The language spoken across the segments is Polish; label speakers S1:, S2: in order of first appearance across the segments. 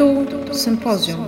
S1: Tu sympozjum.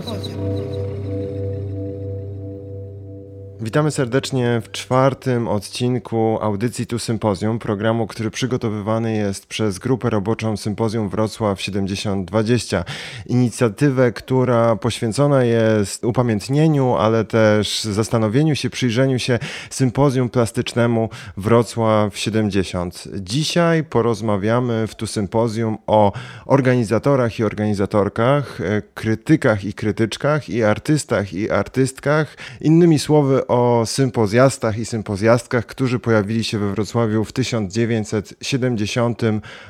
S1: Witamy serdecznie w czwartym odcinku audycji Tu Sympozjum, programu, który przygotowywany jest przez grupę roboczą Sympozjum Wrocław 7020. Inicjatywę, która poświęcona jest upamiętnieniu, ale też zastanowieniu się, przyjrzeniu się Sympozjum Plastycznemu Wrocław 70. Dzisiaj porozmawiamy w Tu Sympozjum o organizatorach i organizatorkach, krytykach i krytyczkach i artystach i artystkach. Innymi słowy o sympozjastach i sympozjastkach, którzy pojawili się we Wrocławiu w 1970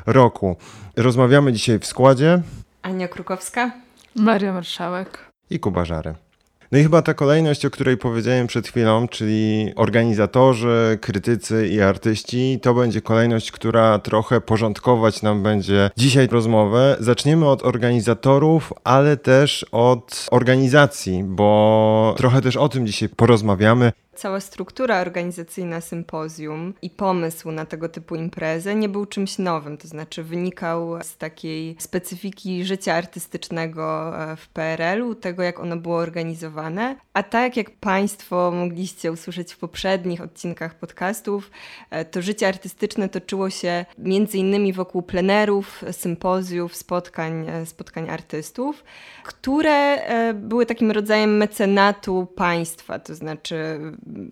S1: roku. Rozmawiamy dzisiaj w składzie
S2: Ania Krukowska,
S3: Maria Marszałek
S1: i Kuba Żary. No i chyba ta kolejność, o której powiedziałem przed chwilą, czyli organizatorzy, krytycy i artyści, to będzie kolejność, która trochę porządkować nam będzie dzisiaj rozmowę. Zaczniemy od organizatorów, ale też od organizacji, bo trochę też o tym dzisiaj porozmawiamy.
S2: Cała struktura organizacyjna sympozjum i pomysł na tego typu imprezę nie był czymś nowym, to znaczy wynikał z takiej specyfiki życia artystycznego e, w PRL-u, tego jak ono było organizowane. A tak jak Państwo mogliście usłyszeć w poprzednich odcinkach podcastów, e, to życie artystyczne toczyło się między innymi wokół plenerów, sympozjów, spotkań, e, spotkań artystów, które były takim rodzajem mecenatu państwa, to znaczy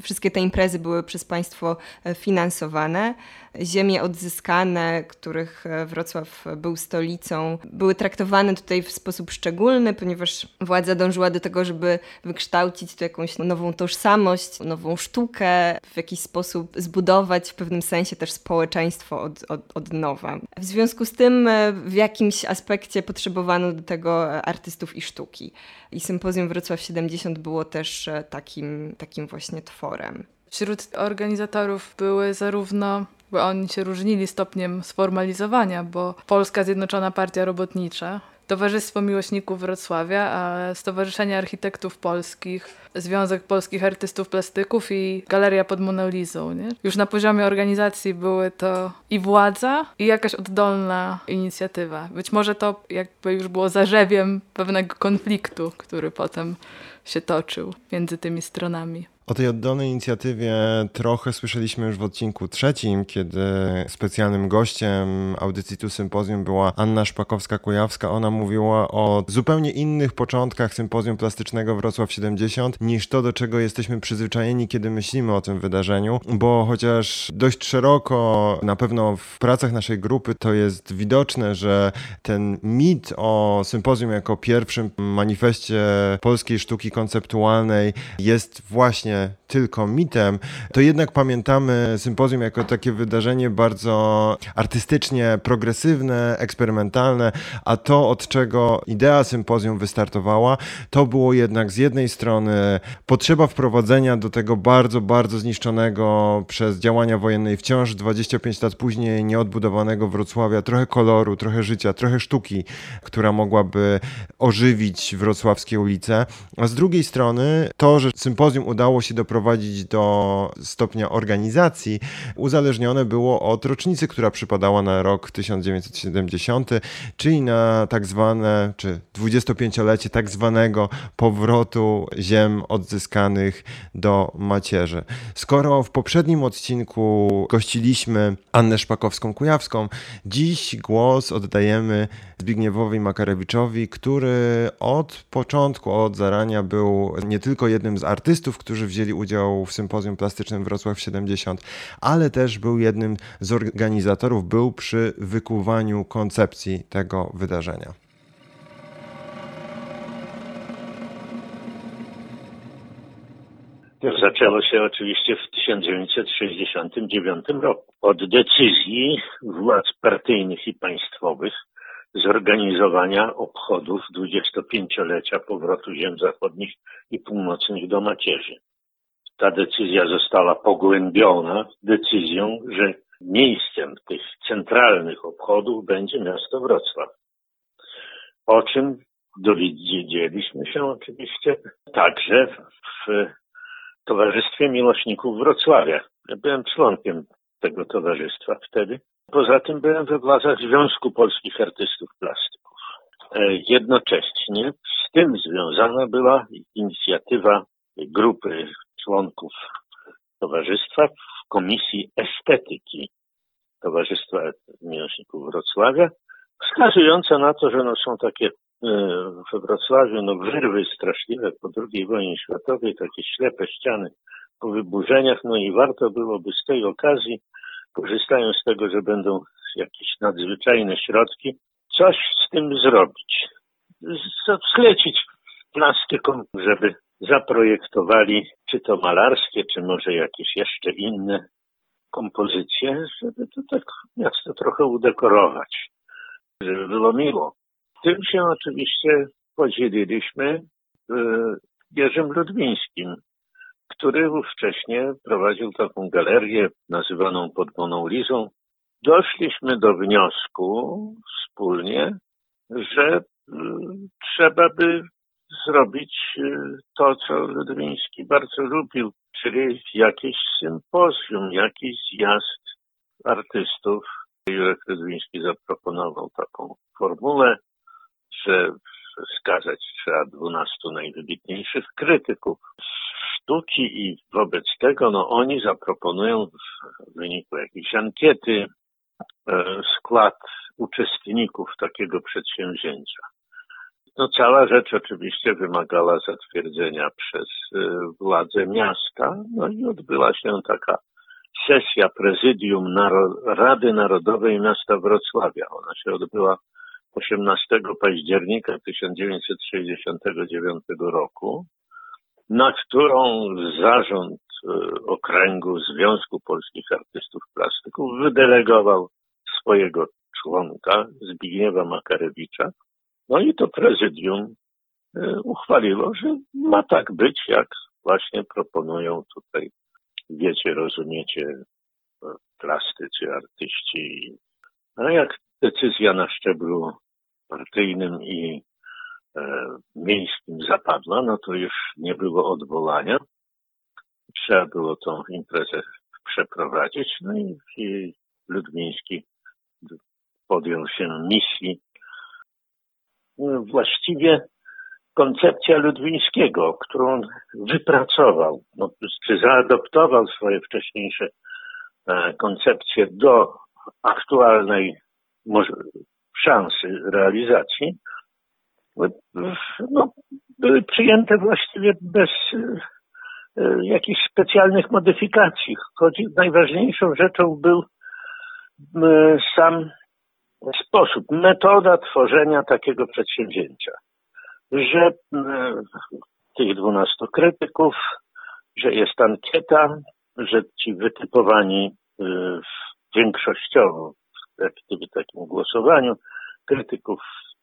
S2: wszystkie te imprezy były przez państwo e, finansowane. Ziemie odzyskane, których e, Wrocław był stolicą, były traktowane tutaj w sposób szczególny, ponieważ władza dążyła do tego, żeby wykształcić tu jakąś nową tożsamość, nową sztukę, w jakiś sposób zbudować w pewnym sensie też społeczeństwo od, od, od nowa. W związku z tym e, w jakimś aspekcie potrzebowano do tego artystów i sztuki. I Sympozjum Wrocław 70 było też takim, takim właśnie tworem.
S3: Wśród organizatorów były zarówno bo oni się różnili stopniem sformalizowania, bo Polska Zjednoczona Partia Robotnicza, Towarzystwo Miłośników Wrocławia, a Stowarzyszenie Architektów Polskich, Związek Polskich Artystów Plastyków i Galeria pod Monolizą. Nie? Już na poziomie organizacji były to i władza, i jakaś oddolna inicjatywa. Być może to jakby już było zarzewiem pewnego konfliktu, który potem się toczył między tymi stronami.
S1: O tej oddolnej inicjatywie trochę słyszeliśmy już w odcinku trzecim, kiedy specjalnym gościem audycji Tu Sympozjum była Anna Szpakowska-Kujawska. Ona mówiła o zupełnie innych początkach Sympozjum Plastycznego Wrocław 70 niż to, do czego jesteśmy przyzwyczajeni, kiedy myślimy o tym wydarzeniu, bo chociaż dość szeroko, na pewno w pracach naszej grupy to jest widoczne, że ten mit o sympozjum jako pierwszym manifestie polskiej sztuki konceptualnej jest właśnie Yeah. Tylko mitem, to jednak pamiętamy sympozjum jako takie wydarzenie bardzo artystycznie progresywne, eksperymentalne, a to od czego idea sympozjum wystartowała, to było jednak z jednej strony potrzeba wprowadzenia do tego bardzo, bardzo zniszczonego przez działania wojenne i wciąż 25 lat później nieodbudowanego Wrocławia, trochę koloru, trochę życia, trochę sztuki, która mogłaby ożywić wrocławskie ulice, a z drugiej strony to, że sympozjum udało się się doprowadzić do stopnia organizacji, uzależnione było od rocznicy, która przypadała na rok 1970, czyli na tak zwane, czy 25-lecie tak zwanego powrotu ziem odzyskanych do macierzy. Skoro w poprzednim odcinku gościliśmy Annę Szpakowską-Kujawską, dziś głos oddajemy Zbigniewowi Makarewiczowi, który od początku, od zarania był nie tylko jednym z artystów, którzy wzięli udział w sympozjum plastycznym Wrocław 70, ale też był jednym z organizatorów, był przy wykuwaniu koncepcji tego wydarzenia.
S4: Zaczęło się oczywiście w 1969 roku od decyzji władz partyjnych i państwowych zorganizowania obchodów 25-lecia powrotu ziem zachodnich i północnych do macierzy. Ta decyzja została pogłębiona decyzją, że miejscem tych centralnych obchodów będzie miasto Wrocław. O czym dowiedzieliśmy się oczywiście także w Towarzystwie Miłośników Wrocławia. Ja byłem członkiem tego towarzystwa wtedy. Poza tym byłem we władzach Związku Polskich Artystów Plastyków. E, jednocześnie z tym związana była inicjatywa grupy członków towarzystwa w Komisji Estetyki Towarzystwa Miłośników Wrocławia, wskazująca na to, że no są takie e, we Wrocławiu no wyrwy straszliwe po II wojnie światowej, takie ślepe ściany po wyburzeniach, no i warto byłoby z tej okazji, korzystając z tego, że będą jakieś nadzwyczajne środki, coś z tym zrobić. Zlecić plastykom, żeby zaprojektowali, czy to malarskie, czy może jakieś jeszcze inne kompozycje, żeby to tak miasto trochę udekorować, żeby było miło. Tym się oczywiście podzieliliśmy Jerzym Ludwińskim, który wcześniej prowadził taką galerię nazywaną pod Moną Lizą. Doszliśmy do wniosku wspólnie, że trzeba by zrobić to, co Ludwiński bardzo lubił, czyli jakieś sympozjum, jakiś zjazd artystów. Jurek Ludwiński zaproponował taką formułę, że wskazać trzeba 12 najwybitniejszych krytyków sztuki i wobec tego no, oni zaproponują w wyniku jakiejś ankiety e, skład uczestników takiego przedsięwzięcia. No cała rzecz oczywiście wymagała zatwierdzenia przez y, władze miasta, no i odbyła się taka sesja prezydium Naro Rady Narodowej Miasta Wrocławia. Ona się odbyła 18 października 1969 roku, na którą zarząd y, okręgu Związku Polskich Artystów Plastyków wydelegował swojego członka Zbigniewa Makarewicza, no i to prezydium e, uchwaliło, że ma tak być, jak właśnie proponują tutaj, wiecie, rozumiecie, e, plastycy, artyści. A jak decyzja na szczeblu partyjnym i e, miejskim zapadła, no to już nie było odwołania. Trzeba było tą imprezę przeprowadzić, no i, i Ludwiński podjął się misji właściwie koncepcja Ludwińskiego, którą wypracował, no, czy zaadoptował swoje wcześniejsze e, koncepcje do aktualnej szansy realizacji, no, były przyjęte właściwie bez e, jakichś specjalnych modyfikacji. Choć najważniejszą rzeczą był sam sposób, metoda tworzenia takiego przedsięwzięcia, że e, tych dwunastu krytyków, że jest ankieta, że ci wytypowani e, większościowo w takim głosowaniu krytyków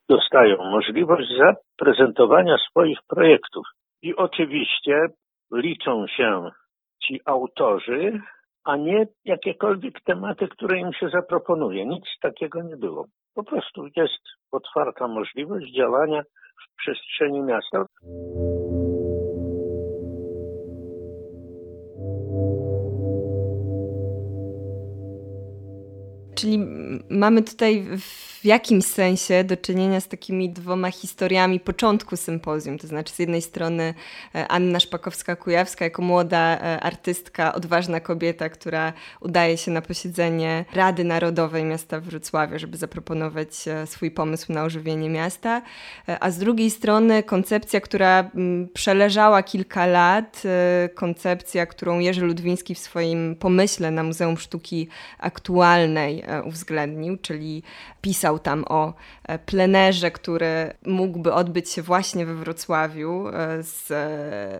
S4: dostają możliwość zaprezentowania swoich projektów. I oczywiście liczą się ci autorzy, a nie jakiekolwiek tematy, które im się zaproponuje. Nic takiego nie było. Po prostu jest otwarta możliwość działania w przestrzeni miasta.
S2: Czyli mamy tutaj w jakimś sensie do czynienia z takimi dwoma historiami początku sympozjum. To znaczy, z jednej strony e, Anna Szpakowska-Kujawska, jako młoda e, artystka, odważna kobieta, która udaje się na posiedzenie Rady Narodowej Miasta Wrocławia, żeby zaproponować e, swój pomysł na ożywienie miasta. A z drugiej strony koncepcja, która przeleżała kilka lat, koncepcja, którą Jerzy Ludwiński w swoim pomyśle na Muzeum Sztuki Aktualnej uwzględnił, czyli pisał tam o e, plenerze, który mógłby odbyć się właśnie we Wrocławiu e, z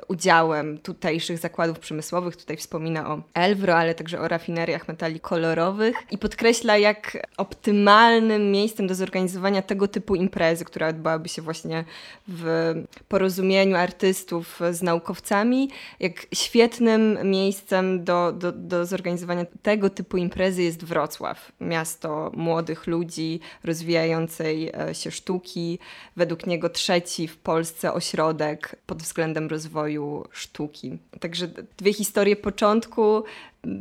S2: udziałem tutejszych zakładów przemysłowych. Tutaj wspomina o Elwro, ale także o rafineriach metali kolorowych i podkreśla, jak optymalnym miejscem do zorganizowania tego typu imprezy, która odbyłaby się właśnie w porozumieniu artystów z naukowcami, jak świetnym miejscem do, do, do zorganizowania tego typu imprezy jest Wrocław. Miasto młodych ludzi, rozwijającej e, się sztuki. Według niego trzeci w Polsce ośrodek pod względem rozwoju sztuki. Także dwie historie początku,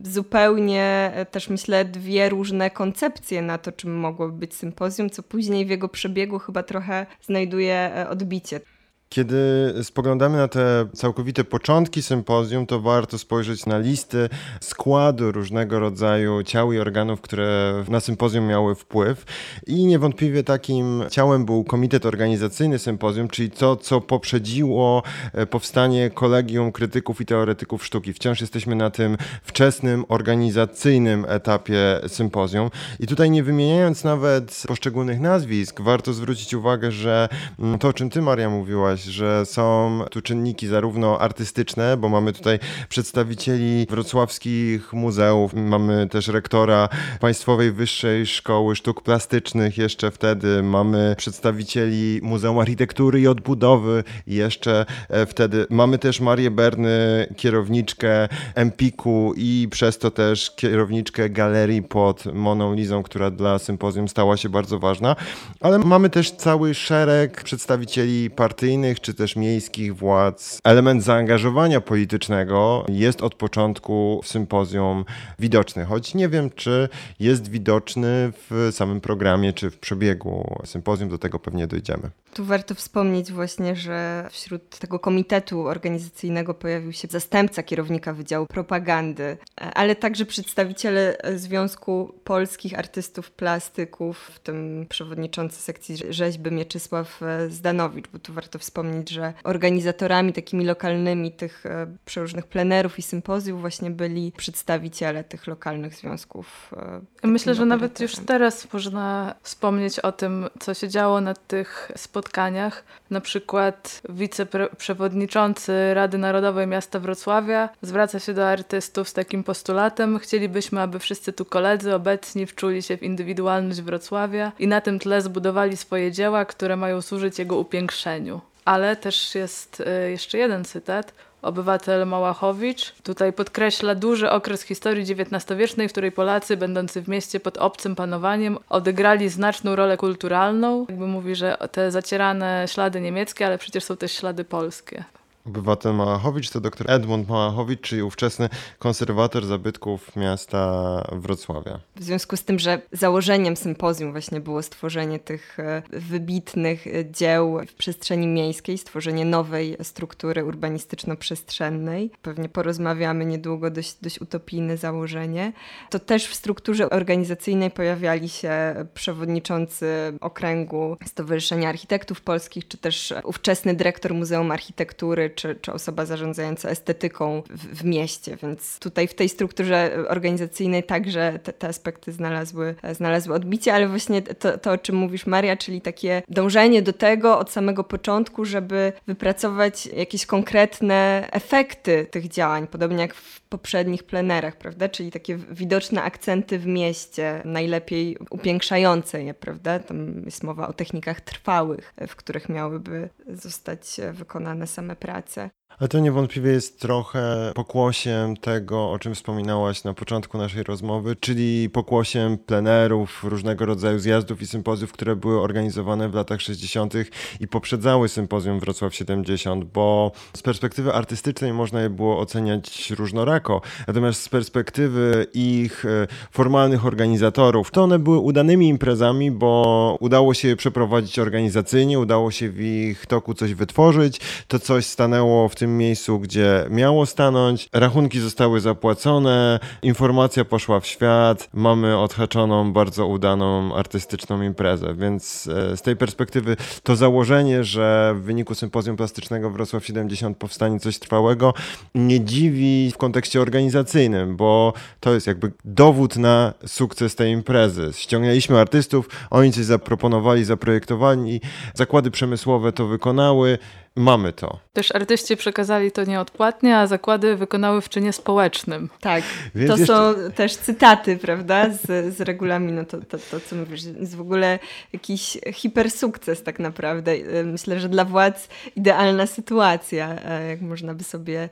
S2: zupełnie e, też myślę dwie różne koncepcje na to, czym mogłoby być sympozjum, co później w jego przebiegu chyba trochę znajduje e, odbicie.
S1: Kiedy spoglądamy na te całkowite początki sympozjum, to warto spojrzeć na listy składu różnego rodzaju ciał i organów, które na sympozjum miały wpływ. I niewątpliwie takim ciałem był komitet organizacyjny sympozjum, czyli to, co poprzedziło e, powstanie kolegium krytyków i teoretyków sztuki. Wciąż jesteśmy na tym wczesnym organizacyjnym etapie sympozjum. I tutaj nie wymieniając nawet poszczególnych nazwisk, warto zwrócić uwagę, że mm, to, o czym ty, Maria, mówiłaś, że są tu czynniki zarówno artystyczne, bo mamy tutaj przedstawicieli wrocławskich muzeów, mamy też rektora Państwowej Wyższej Szkoły Sztuk Plastycznych jeszcze wtedy, mamy przedstawicieli Muzeum Architektury i Odbudowy jeszcze e, wtedy, mamy też Marię Berny, kierowniczkę Empiku i przez to też kierowniczkę galerii pod Moną Lizą, która dla sympozjum stała się bardzo ważna, ale mamy też cały szereg przedstawicieli partyjnych, czy też miejskich władz. Element zaangażowania politycznego jest od początku w sympozjum widoczny, choć nie wiem, czy jest widoczny w samym programie, czy w przebiegu sympozjum, do tego pewnie dojdziemy.
S2: Tu warto wspomnieć właśnie, że wśród tego komitetu organizacyjnego pojawił się zastępca kierownika Wydziału Propagandy, ale także przedstawiciele Związku Polskich Artystów Plastyków, w tym przewodniczący sekcji rzeźby Mieczysław Zdanowicz, bo tu warto wspomnieć, że organizatorami takimi lokalnymi tych e, przeróżnych plenerów i sympozjów właśnie byli przedstawiciele tych lokalnych związków.
S3: E, Myślę, że nawet już teraz można wspomnieć o tym, co się działo na tych spotkaniach. Na przykład wiceprzewodniczący Rady Narodowej Miasta Wrocławia zwraca się do artystów z takim postulatem: Chcielibyśmy, aby wszyscy tu koledzy obecni wczuli się w indywidualność Wrocławia i na tym tle zbudowali swoje dzieła, które mają służyć jego upiększeniu. Ale też jest y, jeszcze jeden cytat obywatel Małachowicz. Tutaj podkreśla duży okres historii XIX-wiecznej, w której Polacy, będący w mieście pod obcym panowaniem, odegrali znaczną rolę kulturalną. Jakby mówi, że te zacierane ślady niemieckie, ale przecież są też ślady polskie.
S1: Obywatel Małachowicz to dr Edmund Małachowicz, czyli ówczesny konserwator zabytków miasta Wrocławia.
S2: W związku z tym, że założeniem sympozjum właśnie było stworzenie tych e, wybitnych e, dzieł w przestrzeni miejskiej, stworzenie nowej struktury urbanistyczno-przestrzennej. Pewnie porozmawiamy niedługo, dość, dość utopijne założenie. To też w strukturze organizacyjnej pojawiali się przewodniczący okręgu Stowarzyszenia Architektów Polskich, czy też ówczesny dyrektor Muzeum Architektury, czy, czy osoba zarządzająca estetyką w, w, mieście, więc tutaj w tej strukturze organizacyjnej także te, te aspekty znalazły, znalazły odbicie, ale właśnie to, to, o czym mówisz Maria, czyli takie dążenie do tego od samego początku, żeby wypracować jakieś konkretne efekty tych działań, podobnie jak w poprzednich plenerach, prawda? Czyli takie widoczne akcenty w mieście, najlepiej upiększające je, prawda? Tam jest mowa o technikach trwałych, w których miałyby zostać wykonane same prace.
S1: Ale to niewątpliwie jest trochę pokłosiem tego, o czym wspominałaś na początku naszej rozmowy, czyli pokłosiem plenerów, różnego rodzaju zjazdów i sympozjów, które były organizowane w latach 60. i poprzedzały sympozjum Wrocław 70, bo z perspektywy artystycznej można je było oceniać różnorako, natomiast z perspektywy ich e, formalnych organizatorów, to one były udanymi imprezami, bo udało się je przeprowadzić organizacyjnie, udało się w ich toku coś wytworzyć, to coś stanęło w tym miejscu, gdzie miało stanąć. Rachunki zostały zapłacone, informacja poszła w świat, mamy odhaczoną, bardzo udaną artystyczną imprezę. Więc e, z tej perspektywy to założenie, że w wyniku sympozjum plastycznego Wrocław 70 powstanie coś trwałego, nie dziwi w kontekście organizacyjnym, bo to jest jakby dowód na sukces tej imprezy. Ściągnęliśmy artystów, oni coś zaproponowali, zaprojektowali, zakłady przemysłowe to wykonały mamy to.
S3: Też artyści przekazali to nieodpłatnie, a zakłady wykonały w czynie społecznym.
S2: Tak, Więc to jeszcze... są też cytaty, prawda, z, z regulaminu, to, to, to co mówisz, jest w ogóle jakiś hipersukces tak naprawdę. Myślę, że dla władz idealna sytuacja, e, jak można by sobie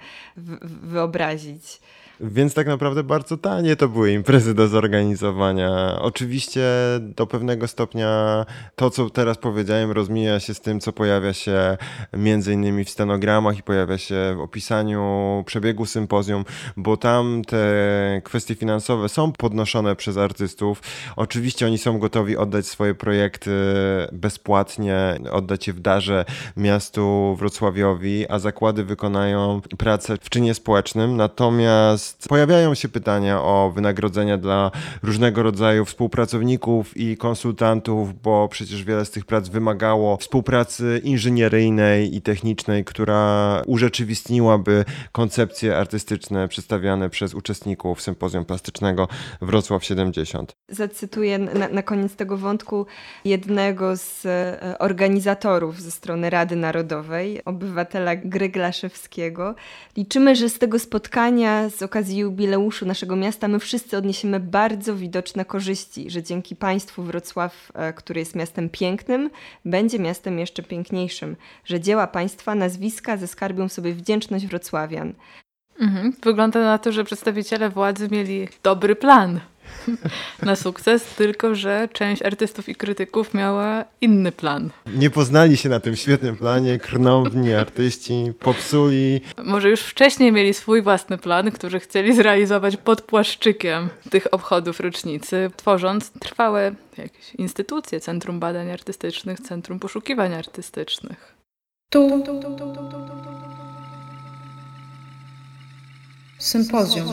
S2: wyobrazić.
S1: Więc tak naprawdę bardzo tanie to były imprezy do zorganizowania. Oczywiście do pewnego stopnia to, co teraz powiedziałem, rozmija się z tym, co pojawia się między innymi w stenogramach i pojawia się w opisaniu przebiegu sympozjum, bo tam te kwestie finansowe są podnoszone przez artystów. Oczywiście oni są gotowi oddać swoje projekty bezpłatnie, oddać je w darze miastu Wrocławiowi, a zakłady wykonają pracę w czynie społecznym. Natomiast pojawiają się pytania o wynagrodzenia dla różnego rodzaju współpracowników i konsultantów, bo przecież wiele z tych prac wymagało współpracy inżynieryjnej i technicznej, która urzeczywistniłaby koncepcje artystyczne przedstawiane przez uczestników sympozjum plastycznego Wrocław 70.
S2: Zacytuję na, na koniec tego wątku jednego z e, organizatorów ze strony Rady Narodowej, obywatela Gryglaszewskiego. Liczymy, że z tego spotkania z okazji jubileuszu naszego miasta my wszyscy odniesiemy bardzo widoczne korzyści, że dzięki państwu Wrocław, e, który jest miastem pięknym, będzie miastem jeszcze piękniejszym, że dzieła państwa, nazwiska zeskarbią sobie wdzięczność wrocławian.
S3: Mhm. Wygląda na to, że przedstawiciele władzy mieli dobry plan na sukces, tylko że część artystów i krytyków miała inny plan.
S1: Nie poznali się na tym świetnym planie, krnąbni artyści, popsuli.
S3: Może już wcześniej mieli swój własny plan, który chcieli zrealizować pod płaszczykiem tych obchodów rocznicy, tworząc trwałe jakieś instytucje, Centrum Badań Artystycznych, Centrum Poszukiwań Artystycznych. Tu.
S1: Sympozjum.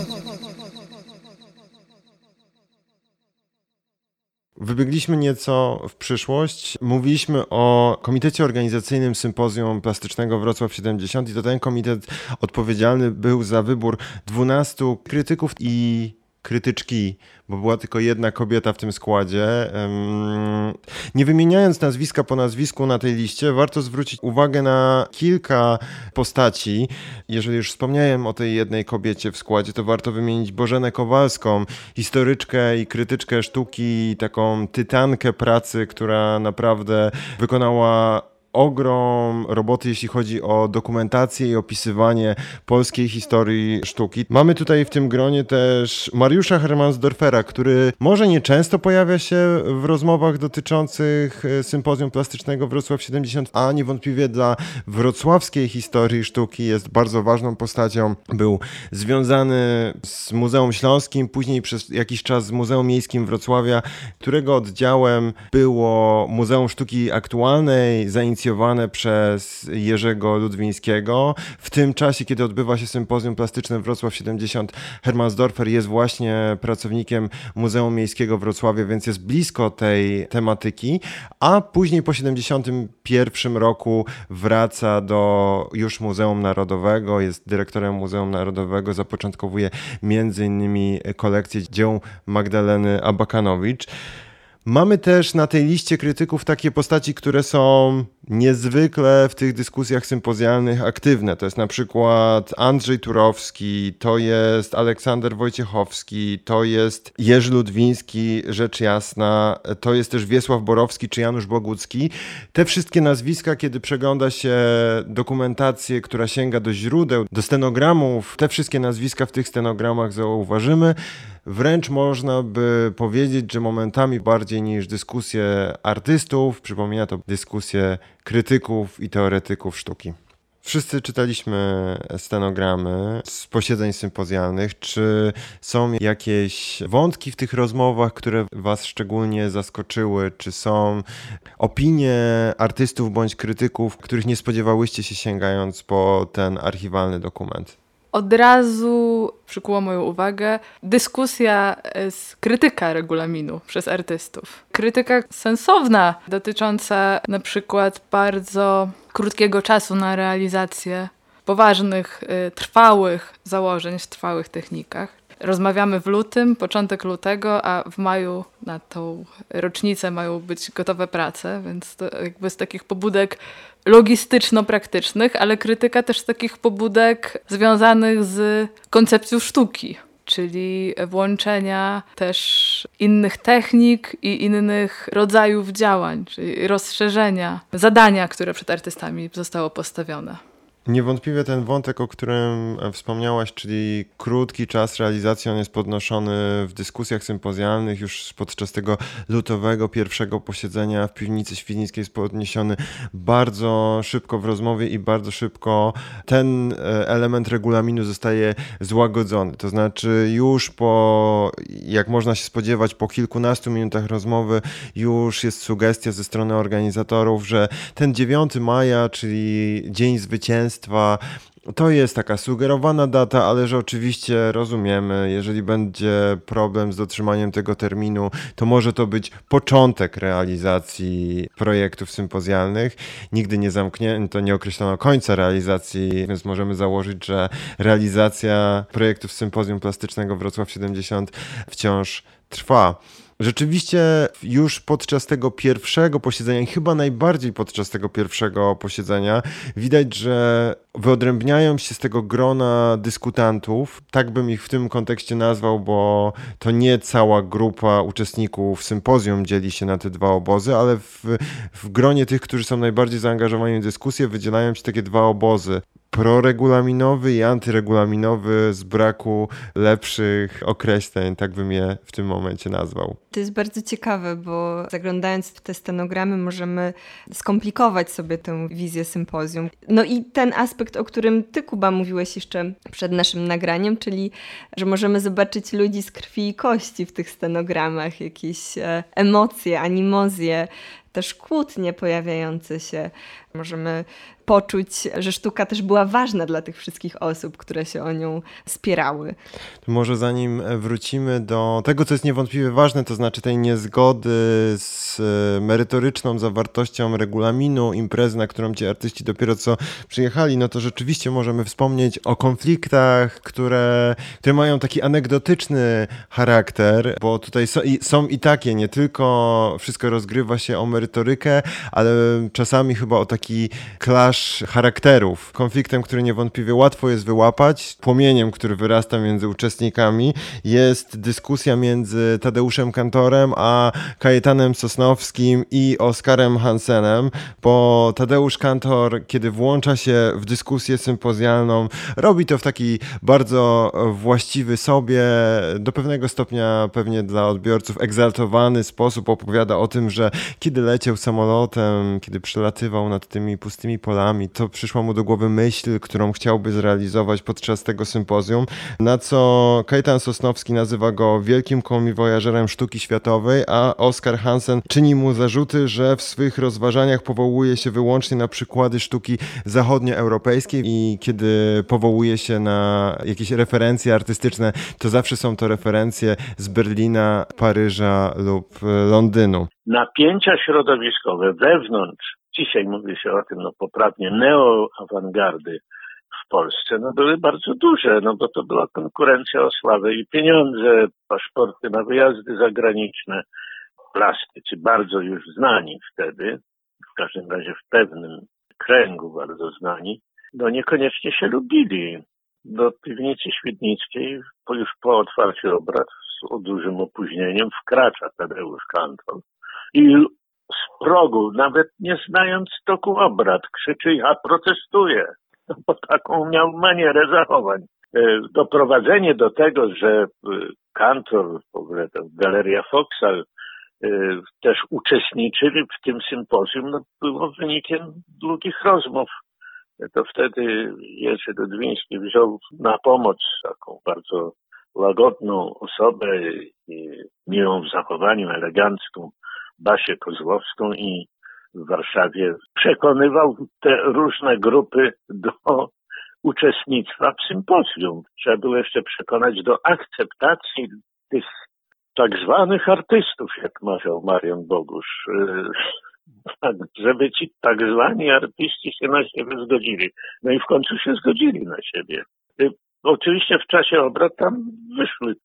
S1: Wybiegliśmy nieco w przyszłość. Mówiliśmy o Komitecie Organizacyjnym Sympozjum Plastycznego Wrocław 70 i to ten komitet odpowiedzialny był za wybór 12 krytyków i krytyczki, bo była tylko jedna kobieta w tym składzie. Nie wymieniając nazwiska po nazwisku na tej liście, warto zwrócić uwagę na kilka postaci. Jeżeli już wspomniałem o tej jednej kobiecie w składzie, to warto wymienić Bożenę Kowalską, historyczkę i krytyczkę sztuki, taką tytankę pracy, która naprawdę wykonała ogrom roboty, jeśli chodzi o dokumentację i opisywanie polskiej historii sztuki. Mamy tutaj w tym gronie też Mariusza Hermansdorfera, który może nie często pojawia się w rozmowach dotyczących e, sympozjum plastycznego Wrocław 70, a niewątpliwie dla wrocławskiej historii sztuki jest bardzo ważną postacią. Był związany z Muzeum Śląskim, później przez jakiś czas z Muzeum Miejskim Wrocławia, którego oddziałem było Muzeum Sztuki Aktualnej, zainicjowane inicjowane przez Jerzego Ludwińskiego. W tym czasie, kiedy odbywa się sympozjum plastyczne Wrocław 70, Hermansdorfer jest właśnie pracownikiem Muzeum Miejskiego Wrocławia, więc jest blisko tej tematyki, a później po 71 roku wraca do już Muzeum Narodowego, jest dyrektorem Muzeum Narodowego, zapoczątkowuje między innymi kolekcję dzieł Magdaleny Abakanowicz. Mamy też na tej liście krytyków takie postaci, które są niezwykle w tych dyskusjach sympozjalnych aktywne. To jest na przykład Andrzej Turowski, to jest Aleksander Wojciechowski, to jest Jerzy Ludwiński, rzecz jasna, to jest też Wiesław Borowski czy Janusz Bogucki. Te wszystkie nazwiska, kiedy przegląda się dokumentację, która sięga do źródeł, do stenogramów, te wszystkie nazwiska w tych stenogramach zauważymy. Wręcz można by powiedzieć, że momentami bardziej niż dyskusje artystów, przypomina to dyskusje krytyków i teoretyków sztuki. Wszyscy czytaliśmy stenogramy z posiedzeń sympozjalnych. Czy są jakieś wątki w tych rozmowach, które Was szczególnie zaskoczyły? Czy są opinie artystów bądź krytyków, których nie spodziewałyście się sięgając po ten archiwalny dokument?
S3: Od razu przykuła moją uwagę dyskusja z krytyka regulaminu przez artystów. Krytyka sensowna, dotycząca na przykład bardzo krótkiego czasu na realizację poważnych, y, trwałych założeń w trwałych technikach. Rozmawiamy w lutym, początek lutego, a w maju na tą rocznicę mają być gotowe prace, więc to jakby z takich pobudek logistyczno-praktycznych, ale krytyka też z takich pobudek związanych z koncepcją sztuki czyli włączenia też innych technik i innych rodzajów działań, czyli rozszerzenia zadania, które przed artystami zostało postawione.
S1: Niewątpliwie ten wątek, o którym wspomniałaś, czyli krótki czas realizacji, on jest podnoszony w dyskusjach sympozjalnych już podczas tego lutowego pierwszego posiedzenia w piwnicy Świdnickiej jest podniesiony bardzo szybko w rozmowie i bardzo szybko ten e, element regulaminu zostaje złagodzony. To znaczy już po, jak można się spodziewać, po kilkunastu minutach rozmowy już jest sugestia ze strony organizatorów, że ten 9 maja, czyli Dzień Zwycięstwa, to jest taka sugerowana data, ale że oczywiście rozumiemy, jeżeli będzie problem z dotrzymaniem tego terminu, to może to być początek realizacji projektów sympozjalnych. Nigdy nie zamknięto, nie określono końca realizacji, więc możemy założyć, że realizacja projektów sympozjum plastycznego Wrocław 70 wciąż trwa. Rzeczywiście już podczas tego pierwszego posiedzenia i chyba najbardziej podczas tego pierwszego posiedzenia widać, że wyodrębniają się z tego grona dyskutantów, tak bym ich w tym kontekście nazwał, bo to nie cała grupa uczestników sympozjum dzieli się na te dwa obozy, ale w, w gronie tych, którzy są najbardziej zaangażowani w dyskusję, wydzielają się takie dwa obozy proregulaminowy i antyregulaminowy z braku lepszych określeń, tak bym je w tym momencie nazwał.
S2: To jest bardzo ciekawe, bo zaglądając w te stenogramy możemy skomplikować sobie tę wizję sympozjum. No i ten aspekt, o którym ty, Kuba, mówiłeś jeszcze przed naszym nagraniem, czyli że możemy zobaczyć ludzi z krwi i kości w tych stenogramach, jakieś e, emocje, animozje, też kłótnie pojawiające się. Możemy poczuć, że sztuka też była ważna dla tych wszystkich osób, które się o nią spierały.
S1: To może zanim wrócimy do tego, co jest niewątpliwie ważne, to znaczy tej niezgody z e, merytoryczną zawartością regulaminu imprezy, na którą ci artyści dopiero co przyjechali, no to rzeczywiście możemy wspomnieć o konfliktach, które, które mają taki anegdotyczny charakter, bo tutaj są i, są i takie, nie tylko wszystko rozgrywa się o merytorykę, ale czasami chyba o taki clash charakterów, konfliktem, który niewątpliwie łatwo jest wyłapać, płomieniem, który wyrasta między uczestnikami, jest dyskusja między Tadeuszem Kantorem a Kajetanem Sosnowskim i Oskarem Hansenem, bo Tadeusz Kantor, kiedy włącza się w dyskusję sympozjalną, robi to w taki bardzo właściwy sobie, do pewnego stopnia pewnie dla odbiorców egzaltowany sposób opowiada o tym, że kiedy leciał samolotem, kiedy przelatywał nad tymi pustymi polami, to przyszła mu do głowy myśl, którą chciałby zrealizować podczas tego sympozjum, na co Kajtan Sosnowski nazywa go wielkim komiwojażerem sztuki światowej, a Oskar Hansen czyni mu zarzuty, że w swych rozważaniach powołuje się wyłącznie na przykłady sztuki zachodnioeuropejskiej i kiedy powołuje się na jakieś referencje artystyczne, to zawsze są to referencje z Berlina, Paryża lub Londynu.
S4: Napięcia środowiskowe wewnątrz dzisiaj mówi się o tym, no poprawnie, neoawangardy w Polsce, no były bardzo duże, no bo to była konkurencja o sławę i pieniądze, paszporty na wyjazdy zagraniczne, plastycy, bardzo już znani wtedy, w każdym razie w pewnym kręgu bardzo znani, no niekoniecznie się lubili. Do piwnicy świdnickiej, już po otwarciu obrad, z dużym opóźnieniem, wkracza Tadeusz Kantor i z progu, nawet nie znając toku obrad, krzyczy ja protestuję, no bo taką miał manierę zachowań. E, doprowadzenie do tego, że e, Kantor, w ogóle Galeria Foxa e, też uczestniczyli w tym sympozjum, no było wynikiem długich rozmów. To wtedy Jerzy Dudwiński wziął na pomoc taką bardzo łagodną osobę, miłą w zachowaniu, elegancką, Basię Kozłowską i w Warszawie przekonywał te różne grupy do uczestnictwa w sympozjum. Trzeba było jeszcze przekonać do akceptacji tych tak zwanych artystów, jak mawiał Marian Bogusz, tak, żeby ci tak zwani artyści się na siebie zgodzili. No i w końcu się zgodzili na siebie. Oczywiście w czasie obrad tam wyszły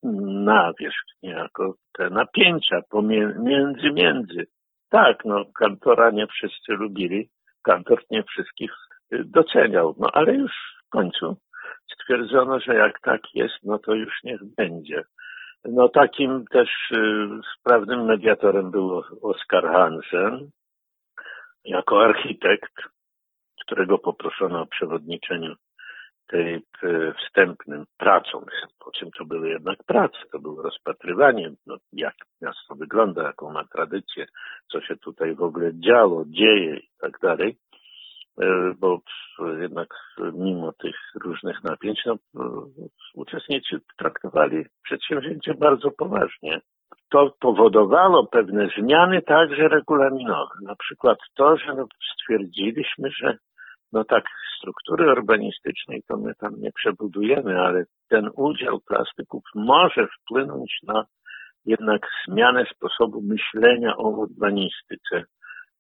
S4: na wierzch niejako te napięcia pomiędzy, między. Tak, no kantora nie wszyscy lubili, kantor nie wszystkich y, doceniał, no ale już w końcu stwierdzono, że jak tak jest, no to już niech będzie. No takim też y, sprawnym mediatorem był Oskar Hansen, jako architekt, którego poproszono o przewodniczeniu tej wstępnym pracom. Po czym to były jednak prace, to było rozpatrywanie, no, jak miasto wygląda, jaką ma tradycję, co się tutaj w ogóle działo, dzieje i tak dalej. E, bo jednak mimo tych różnych napięć, no, uczestnicy traktowali przedsięwzięcie bardzo poważnie. To powodowało pewne zmiany także regulaminowe. Na przykład to, że no, stwierdziliśmy, że no tak, struktury urbanistycznej to my tam nie przebudujemy, ale ten udział plastyków może wpłynąć na jednak zmianę sposobu myślenia o urbanistyce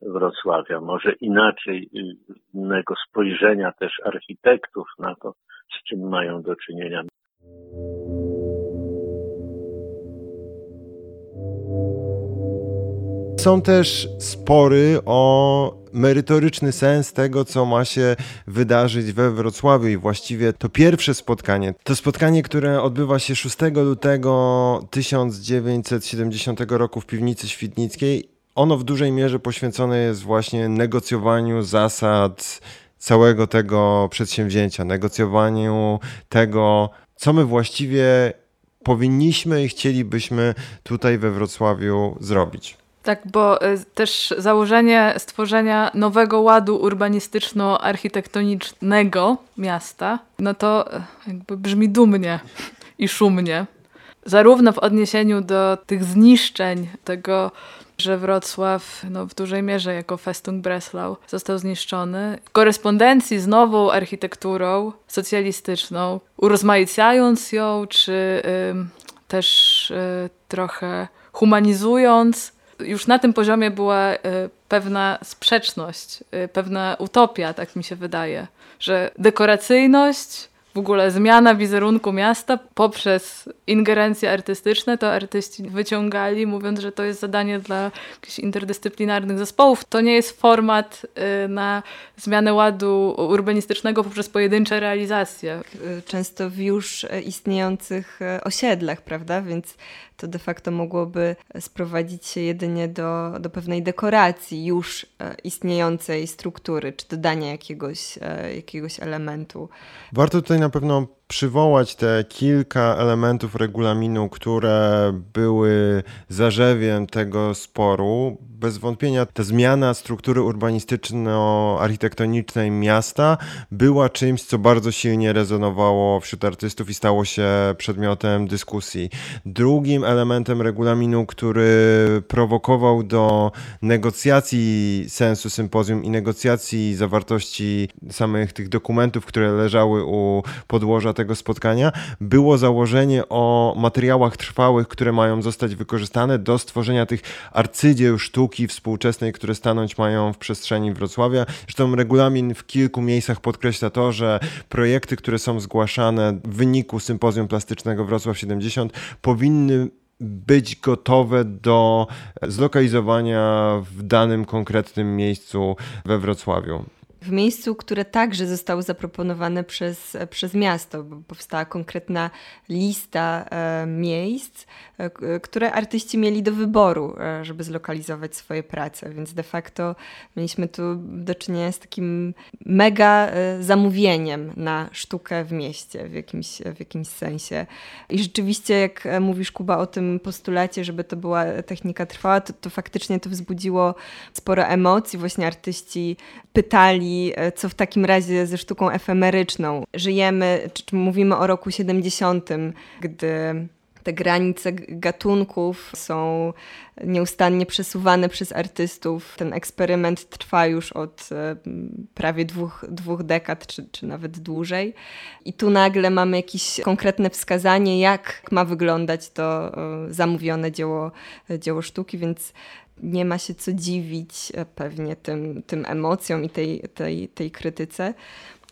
S4: Wrocławia, może inaczej, y, innego spojrzenia też architektów na to, z czym mają do czynienia.
S1: Są też spory o merytoryczny sens tego, co ma się wydarzyć we Wrocławiu i właściwie to pierwsze spotkanie, to spotkanie, które odbywa się 6 lutego 1970 roku w piwnicy Świdnickiej ono w dużej mierze poświęcone jest właśnie negocjowaniu zasad całego tego przedsięwzięcia, negocjowaniu tego, co my właściwie powinniśmy i chcielibyśmy tutaj we Wrocławiu zrobić.
S3: Tak, bo y, też założenie stworzenia nowego ładu urbanistyczno-architektonicznego miasta, no to y, jakby brzmi dumnie i szumnie. Zarówno w odniesieniu do tych zniszczeń, tego że Wrocław no, w dużej mierze jako Festung Breslau został zniszczony. W korespondencji z nową architekturą socjalistyczną, urozmaicając ją, czy y, też y, trochę humanizując, już na tym poziomie była y, pewna sprzeczność, y, pewna utopia, tak mi się wydaje, że dekoracyjność w ogóle zmiana wizerunku miasta poprzez ingerencje artystyczne, to artyści wyciągali, mówiąc, że to jest zadanie dla jakichś interdyscyplinarnych zespołów. To nie jest format y, na zmianę ładu urbanistycznego poprzez pojedyncze realizacje.
S2: Często w już istniejących osiedlach, prawda? Więc to de facto mogłoby sprowadzić się jedynie do, do pewnej dekoracji już e, istniejącej struktury, czy dodania jakiegoś, e, jakiegoś elementu.
S1: Warto tutaj na pewno przywołać te kilka elementów regulaminu, które były zarzewiem tego sporu. Bez wątpienia ta zmiana struktury urbanistyczno-architektonicznej miasta była czymś, co bardzo silnie rezonowało wśród artystów i stało się przedmiotem dyskusji. Drugim elementem regulaminu, który prowokował do negocjacji sensu sympozjum i negocjacji zawartości samych tych dokumentów, które leżały u podłoża tego spotkania było założenie o materiałach trwałych, które mają zostać wykorzystane do stworzenia tych arcydzieł sztuki współczesnej, które stanąć mają w przestrzeni Wrocławia. Zresztą regulamin w kilku miejscach podkreśla to, że projekty, które są zgłaszane w wyniku sympozjum plastycznego Wrocław 70 powinny być gotowe do zlokalizowania w danym konkretnym miejscu we Wrocławiu
S2: w miejscu, które także zostało zaproponowane przez, przez miasto, bo powstała konkretna lista e, miejsc, e, które artyści mieli do wyboru, e, żeby zlokalizować swoje prace. Więc de facto mieliśmy tu do czynienia z takim mega zamówieniem na sztukę w mieście w jakimś, w jakimś sensie. I rzeczywiście, jak mówisz, Kuba, o tym postulacie, żeby to była technika trwała, to, to faktycznie to wzbudziło sporo emocji. Właśnie artyści pytali, E, co w takim razie ze sztuką efemeryczną? Żyjemy, czy, czy mówimy o roku 70., gdy te granice gatunków są nieustannie przesuwane przez artystów. Ten eksperyment trwa już od e, prawie dwóch, dwóch dekad, czy, czy nawet dłużej. I tu nagle mamy jakieś konkretne wskazanie, jak ma wyglądać to e, zamówione dzieło, dzieło sztuki, więc nie ma się co dziwić e, pewnie tym, tym emocjom i tej, tej, tej krytyce.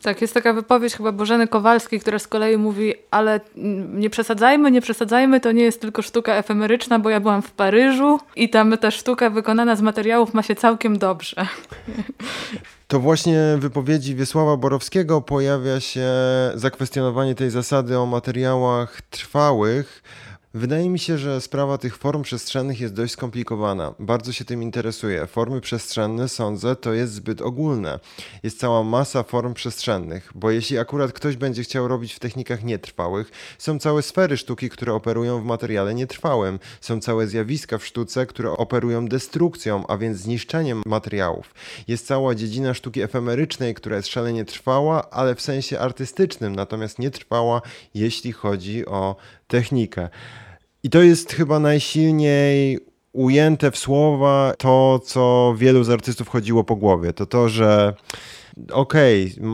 S3: Tak, jest taka wypowiedź chyba Bożeny Kowalskiej, która z kolei mówi, ale nie przesadzajmy, nie przesadzajmy, to nie jest tylko sztuka efemeryczna, bo ja byłam w Paryżu i tam ta sztuka wykonana z materiałów ma się całkiem dobrze.
S1: To właśnie w wypowiedzi Wiesława Borowskiego pojawia się zakwestionowanie tej zasady o materiałach trwałych, Wydaje mi się, że sprawa tych form przestrzennych jest dość skomplikowana. Bardzo się tym interesuję. Formy przestrzenne, sądzę, to jest zbyt ogólne. Jest cała masa form przestrzennych, bo jeśli akurat ktoś będzie chciał robić w technikach nietrwałych, są całe sfery sztuki, które operują w materiale nietrwałym. Są całe zjawiska w sztuce, które operują destrukcją, a więc zniszczeniem materiałów. Jest cała dziedzina sztuki efemerycznej, która jest szalenie trwała, ale w sensie artystycznym, natomiast nie trwała, jeśli chodzi o technikę. I to jest chyba najsilniej ujęte w słowa to, co wielu z artystów chodziło po głowie. To to, że okej, okay,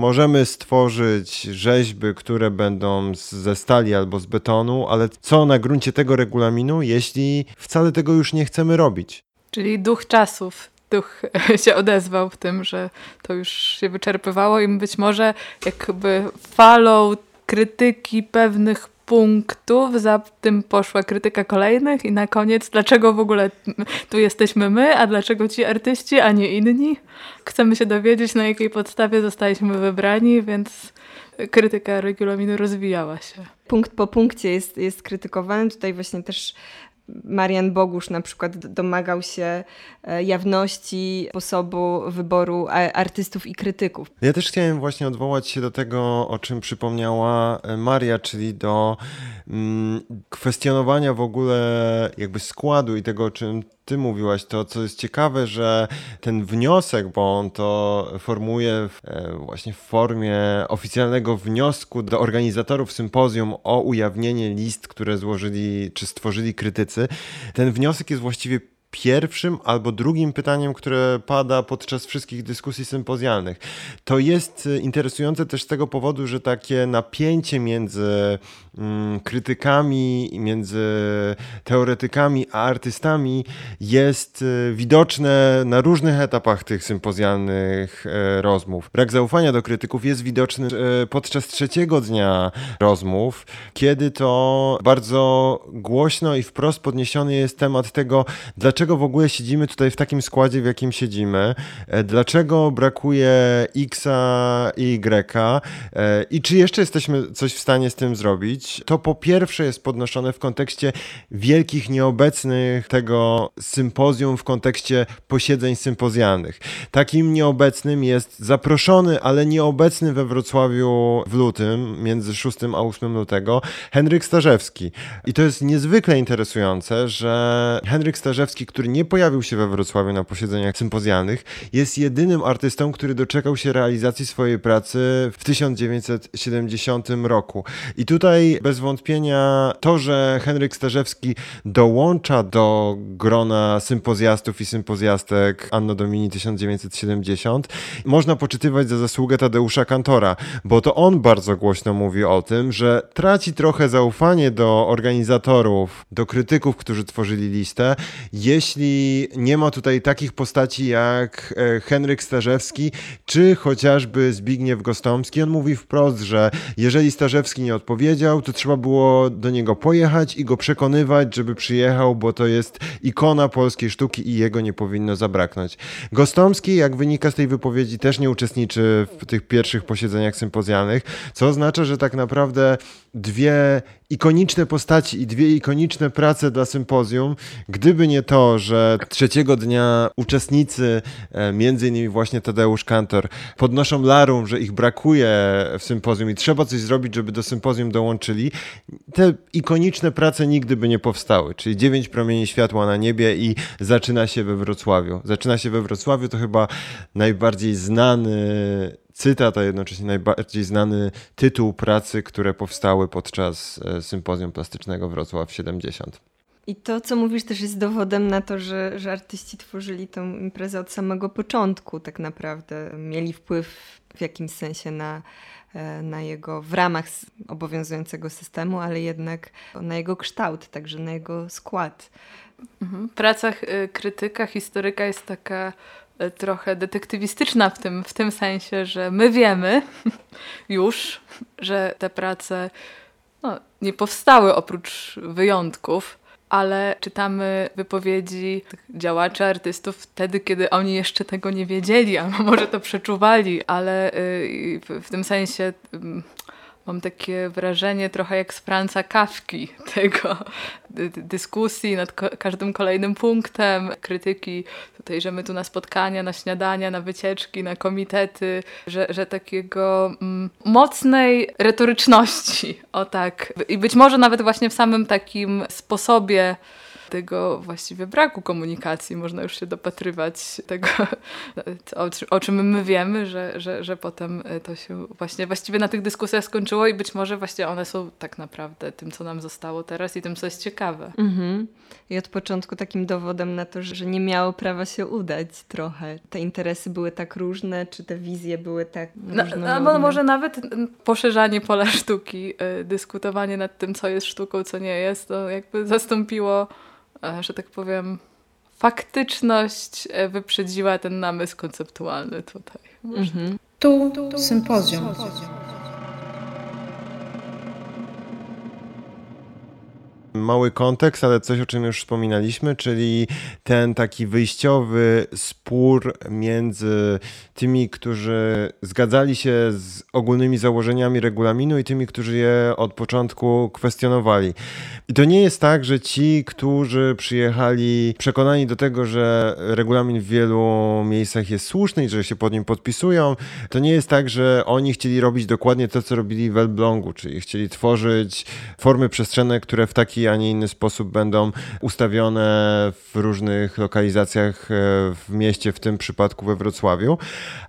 S1: możemy stworzyć rzeźby, które będą z, ze stali albo z betonu, ale co na gruncie tego regulaminu, jeśli wcale tego już nie chcemy robić?
S3: Czyli duch czasów. Duch się odezwał w tym, że to już się wyczerpywało i być może jakby falą krytyki pewnych punktów, za tym poszła krytyka kolejnych i na koniec, dlaczego w ogóle tu jesteśmy my, a dlaczego ci artyści, a nie inni? Chcemy się dowiedzieć, na jakiej podstawie zostaliśmy wybrani, więc krytyka regulaminu rozwijała się.
S2: Punkt po punkcie jest, jest krytykowany. Tutaj właśnie też Marian Bogusz na przykład domagał się e, jawności sposobu wyboru artystów i krytyków.
S1: Ja też chciałem właśnie odwołać się do tego, o czym przypomniała e, Maria, czyli do mm, kwestionowania w ogóle jakby składu i tego, o czym ty mówiłaś, to co jest ciekawe, że ten wniosek, bo on to formuje w, e, właśnie w formie oficjalnego wniosku do organizatorów sympozjum o ujawnienie list, które złożyli czy stworzyli krytycy, ten wniosek jest właściwie pierwszym albo drugim pytaniem, które pada podczas wszystkich dyskusji sympozjalnych. To jest e, interesujące też z tego powodu, że takie napięcie między krytykami, między teoretykami a artystami jest e, widoczne na różnych etapach tych sympozjalnych e, rozmów. Brak zaufania do krytyków jest widoczny podczas trzeciego dnia rozmów, kiedy to bardzo głośno i wprost podniesiony jest temat tego, dlaczego w ogóle siedzimy tutaj w takim składzie, w jakim siedzimy, e, dlaczego brakuje Xa i Y e, i czy jeszcze jesteśmy coś w stanie z tym zrobić, to po pierwsze jest podnoszone w kontekście wielkich nieobecnych tego sympozjum, w kontekście posiedzeń sympozjalnych. Takim nieobecnym jest zaproszony, ale nieobecny we Wrocławiu w lutym, między 6 a 8 lutego, Henryk Starzewski. I to jest niezwykle interesujące, że Henryk Starzewski, który nie pojawił się we Wrocławiu na posiedzeniach sympozjalnych, jest jedynym artystą, który doczekał się realizacji swojej pracy w 1970 roku. I tutaj bez wątpienia to, że Henryk Starzewski dołącza do grona sympozjastów i sympozjastek Anno Domini 1970, można poczytywać za zasługę Tadeusza Kantora, bo to on bardzo głośno mówi o tym, że traci trochę zaufanie do organizatorów, do krytyków, którzy tworzyli listę, jeśli nie ma tutaj takich postaci jak e, Henryk Starzewski, czy chociażby Zbigniew Gostomski. On mówi wprost, że jeżeli Starzewski nie odpowiedział, to trzeba było do niego pojechać i go przekonywać, żeby przyjechał, bo to jest ikona polskiej sztuki i jego nie powinno zabraknąć. Gostomski, jak wynika z tej wypowiedzi, też nie uczestniczy w tych pierwszych posiedzeniach sympozjalnych, co oznacza, że tak naprawdę dwie ikoniczne postaci i dwie ikoniczne prace dla sympozjum. Gdyby nie to, że trzeciego dnia uczestnicy, e, między innymi właśnie Tadeusz Kantor, podnoszą larum, że ich brakuje w sympozjum i trzeba coś zrobić, żeby do sympozjum dołączyli, te ikoniczne prace nigdy by nie powstały. Czyli dziewięć promieni światła na niebie i zaczyna się we Wrocławiu. Zaczyna się we Wrocławiu to chyba najbardziej znany cytat, a jednocześnie najbardziej znany tytuł pracy, które powstały podczas e, sympozjum plastycznego Wrocław 70.
S2: I to, co mówisz, też jest dowodem na to, że, że artyści tworzyli tę imprezę od samego początku, tak naprawdę. Mieli wpływ w jakimś sensie na, e, na jego, w ramach obowiązującego systemu, ale jednak na jego kształt, także na jego skład.
S3: Mhm. W pracach y, krytyka, historyka jest taka trochę detektywistyczna w tym, w tym sensie, że my wiemy już, że te prace no, nie powstały oprócz wyjątków, ale czytamy wypowiedzi działaczy, artystów wtedy, kiedy oni jeszcze tego nie wiedzieli, albo może to przeczuwali, ale y, w tym sensie mam takie wrażenie trochę jak z Franca Kawki tego dyskusji nad każdym kolejnym punktem, krytyki tutaj, że my tu na spotkania, na śniadania, na wycieczki, na komitety, że, że takiego mm, mocnej retoryczności, o tak. I być może nawet właśnie w samym takim sposobie tego właściwie braku komunikacji można już się dopatrywać tego, o, czym my wiemy, że, że, że potem to się właśnie właściwie na tych dyskusjach skończyło i być może właśnie one są tak naprawdę tym, co nam zostało teraz i tym, co jest ciekawe. Mhm.
S2: I od początku takim dowodem na to, że nie miało prawa się udać trochę. Te interesy były tak różne, czy te wizje były tak no,
S3: Albo może nawet poszerzanie pola sztuki, y, dyskutowanie nad tym, co jest sztuką, co nie jest, to jakby zastąpiło E, że tak powiem, faktyczność e, wyprzedziła ten namysł konceptualny tutaj. Mhm.
S5: Tu, tu sympozjum. sympozjum.
S1: Mały kontekst, ale coś o czym już wspominaliśmy, czyli ten taki wyjściowy spór między tymi, którzy zgadzali się z ogólnymi założeniami regulaminu i tymi, którzy je od początku kwestionowali. I to nie jest tak, że ci, którzy przyjechali przekonani do tego, że regulamin w wielu miejscach jest słuszny i że się pod nim podpisują, to nie jest tak, że oni chcieli robić dokładnie to, co robili w Elblągu, czyli chcieli tworzyć formy przestrzenne, które w taki, a nie inny sposób będą ustawione w różnych lokalizacjach e, w mieście, w tym przypadku we Wrocławiu.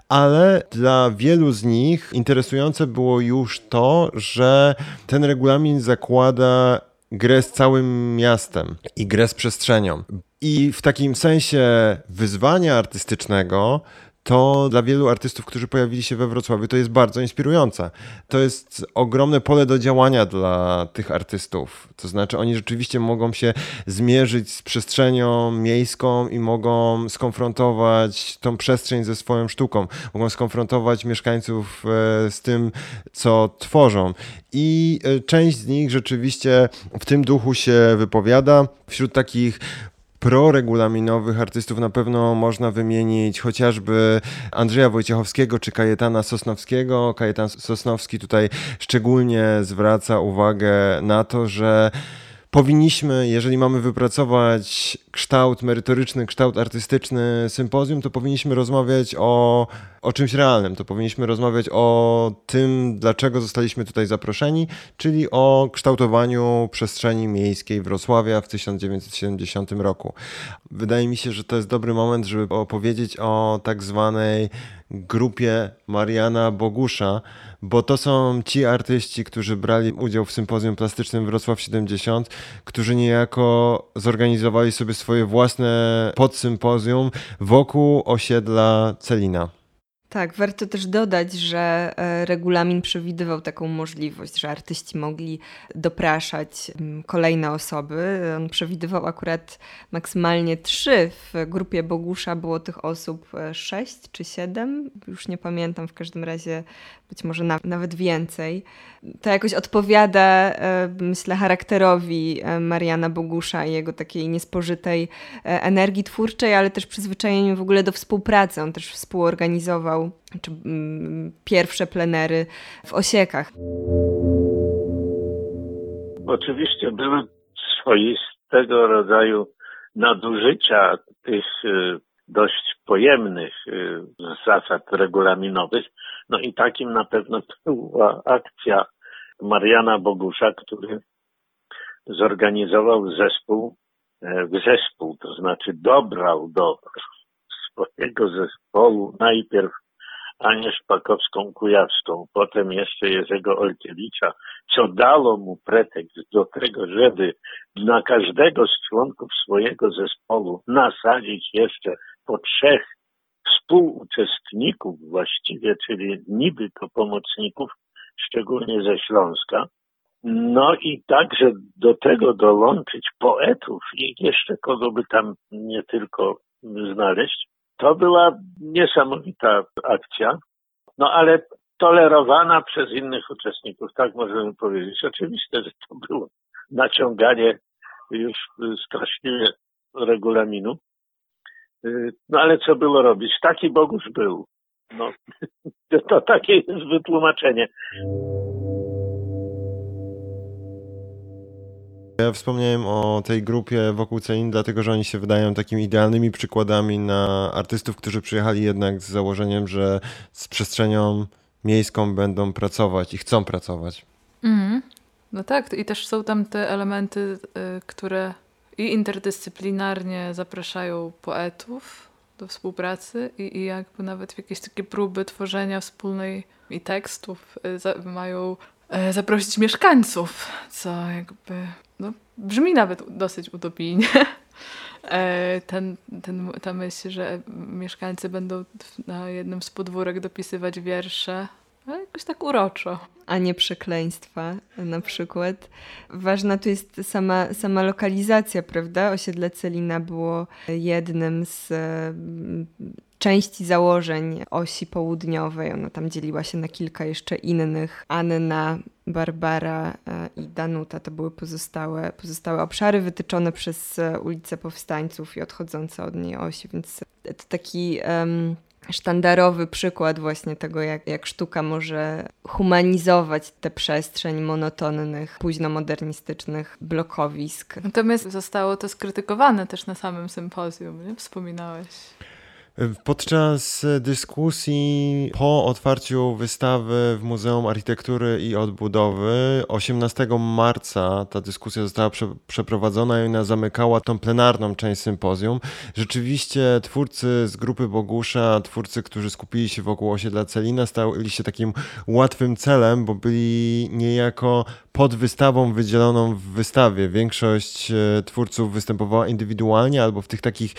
S1: Ale dla wielu z nich interesujące było już to, że ten regulamin zakłada grę z całym miastem i grę z przestrzenią. I w takim sensie wyzwania artystycznego to dla wielu artystów, którzy pojawili się we Wrocławiu, to jest bardzo inspirujące. To jest ogromne pole do działania dla tych artystów. To znaczy, oni rzeczywiście mogą się zmierzyć z przestrzenią miejską i mogą skonfrontować tą przestrzeń ze swoją sztuką. Mogą skonfrontować mieszkańców e, z tym, co tworzą. I e, część z nich rzeczywiście w tym duchu się wypowiada. Wśród takich proregulaminowych artystów na pewno można wymienić chociażby Andrzeja Wojciechowskiego czy Kajetana Sosnowskiego. Kajetan Sosnowski tutaj szczególnie zwraca uwagę na to, że powinniśmy, jeżeli mamy wypracować kształt merytoryczny, kształt artystyczny sympozjum, to powinniśmy rozmawiać o, o czymś realnym. To powinniśmy rozmawiać o tym, dlaczego zostaliśmy tutaj zaproszeni, czyli o kształtowaniu przestrzeni miejskiej Wrocławia w 1970 roku. Wydaje mi się, że to jest dobry moment, żeby opowiedzieć o tak zwanej grupie Mariana Bogusza, bo to są ci artyści, którzy brali udział w sympozjum plastycznym Wrocław 70, którzy niejako zorganizowali sobie swoje własne podsympozjum wokół osiedla Celina.
S2: Tak, warto też dodać, że e, regulamin przewidywał taką możliwość, że artyści mogli dopraszać mm, kolejne osoby. On przewidywał akurat maksymalnie trzy. W grupie Bogusza było tych osób e, sześć czy siedem, już nie pamiętam, w każdym razie być może na, nawet więcej. To jakoś odpowiada, e, myślę, charakterowi Mariana Bogusza i jego takiej niespożytej energii twórczej, ale też przyzwyczajeniu w ogóle do współpracy. On też współorganizował czy pierwsze plenery w Osiekach.
S4: Oczywiście były swoistego rodzaju nadużycia tych dość pojemnych zasad regulaminowych. No i takim na pewno była akcja Mariana Bogusza, który zorganizował zespół e, zespół, to znaczy dobrał do swojego zespołu najpierw Anię Szpakowską-Kujawską, potem jeszcze Jerzego Olkiewicza, co dało mu pretekst do tego, żeby na każdego z członków swojego zespołu nasadzić jeszcze po trzech współuczestników właściwie, czyli niby to pomocników, szczególnie ze Śląska. No i także do tego dołączyć poetów i jeszcze kogo by tam nie tylko znaleźć. To była niesamowita akcja, no ale tolerowana przez innych uczestników, tak możemy powiedzieć. Oczywiście, że to było naciąganie już straszliwie regulaminu. No ale co było robić? Taki Bogusz był. No, to takie jest wytłumaczenie.
S1: Ja wspomniałem o tej grupie wokół Cein, dlatego że oni się wydają takimi idealnymi przykładami na artystów, którzy przyjechali jednak z założeniem, że z przestrzenią miejską będą pracować i chcą pracować.
S3: Mm. No tak, i też są tam te elementy, y, które i interdyscyplinarnie zapraszają poetów do współpracy i, i jakby nawet w jakieś takie próby tworzenia wspólnej i tekstów y, mają y, zaprosić mieszkańców, co jakby no, brzmi nawet dosyć utopijnie. E, ten, ten, ta myśl, że mieszkańcy będą na jednym z podwórek dopisywać wiersze, ale jakoś tak uroczo.
S2: A nie przekleństwa na przykład. Ważna tu jest sama, sama lokalizacja, prawda? Osiedle Celina było jednym z mm, części założeń osi południowej. Ona tam dzieliła się na kilka jeszcze innych. Anna, Barbara e, i Danuta to były pozostałe, pozostałe obszary wytyczone przez e, ulicę Powstańców i odchodzące od niej osi, więc to taki... Um, sztandarowy przykład właśnie tego, jak, jak sztuka może humanizować tę przestrzeń monotonnych, późnomodernistycznych blokowisk.
S3: Natomiast zostało to skrytykowane też na samym sympozjum, nie? Wspominałeś.
S1: Podczas dyskusji po otwarciu wystawy w Muzeum Architektury i Odbudowy 18 marca ta dyskusja została prze, przeprowadzona i ona zamykała tą plenarną część sympozjum. Rzeczywiście twórcy z grupy Bogusza, twórcy, którzy skupili się wokół osiedla Celina, stali się takim łatwym celem, bo byli niejako pod wystawą wydzieloną w wystawie. Większość e, twórców występowała indywidualnie albo w tych takich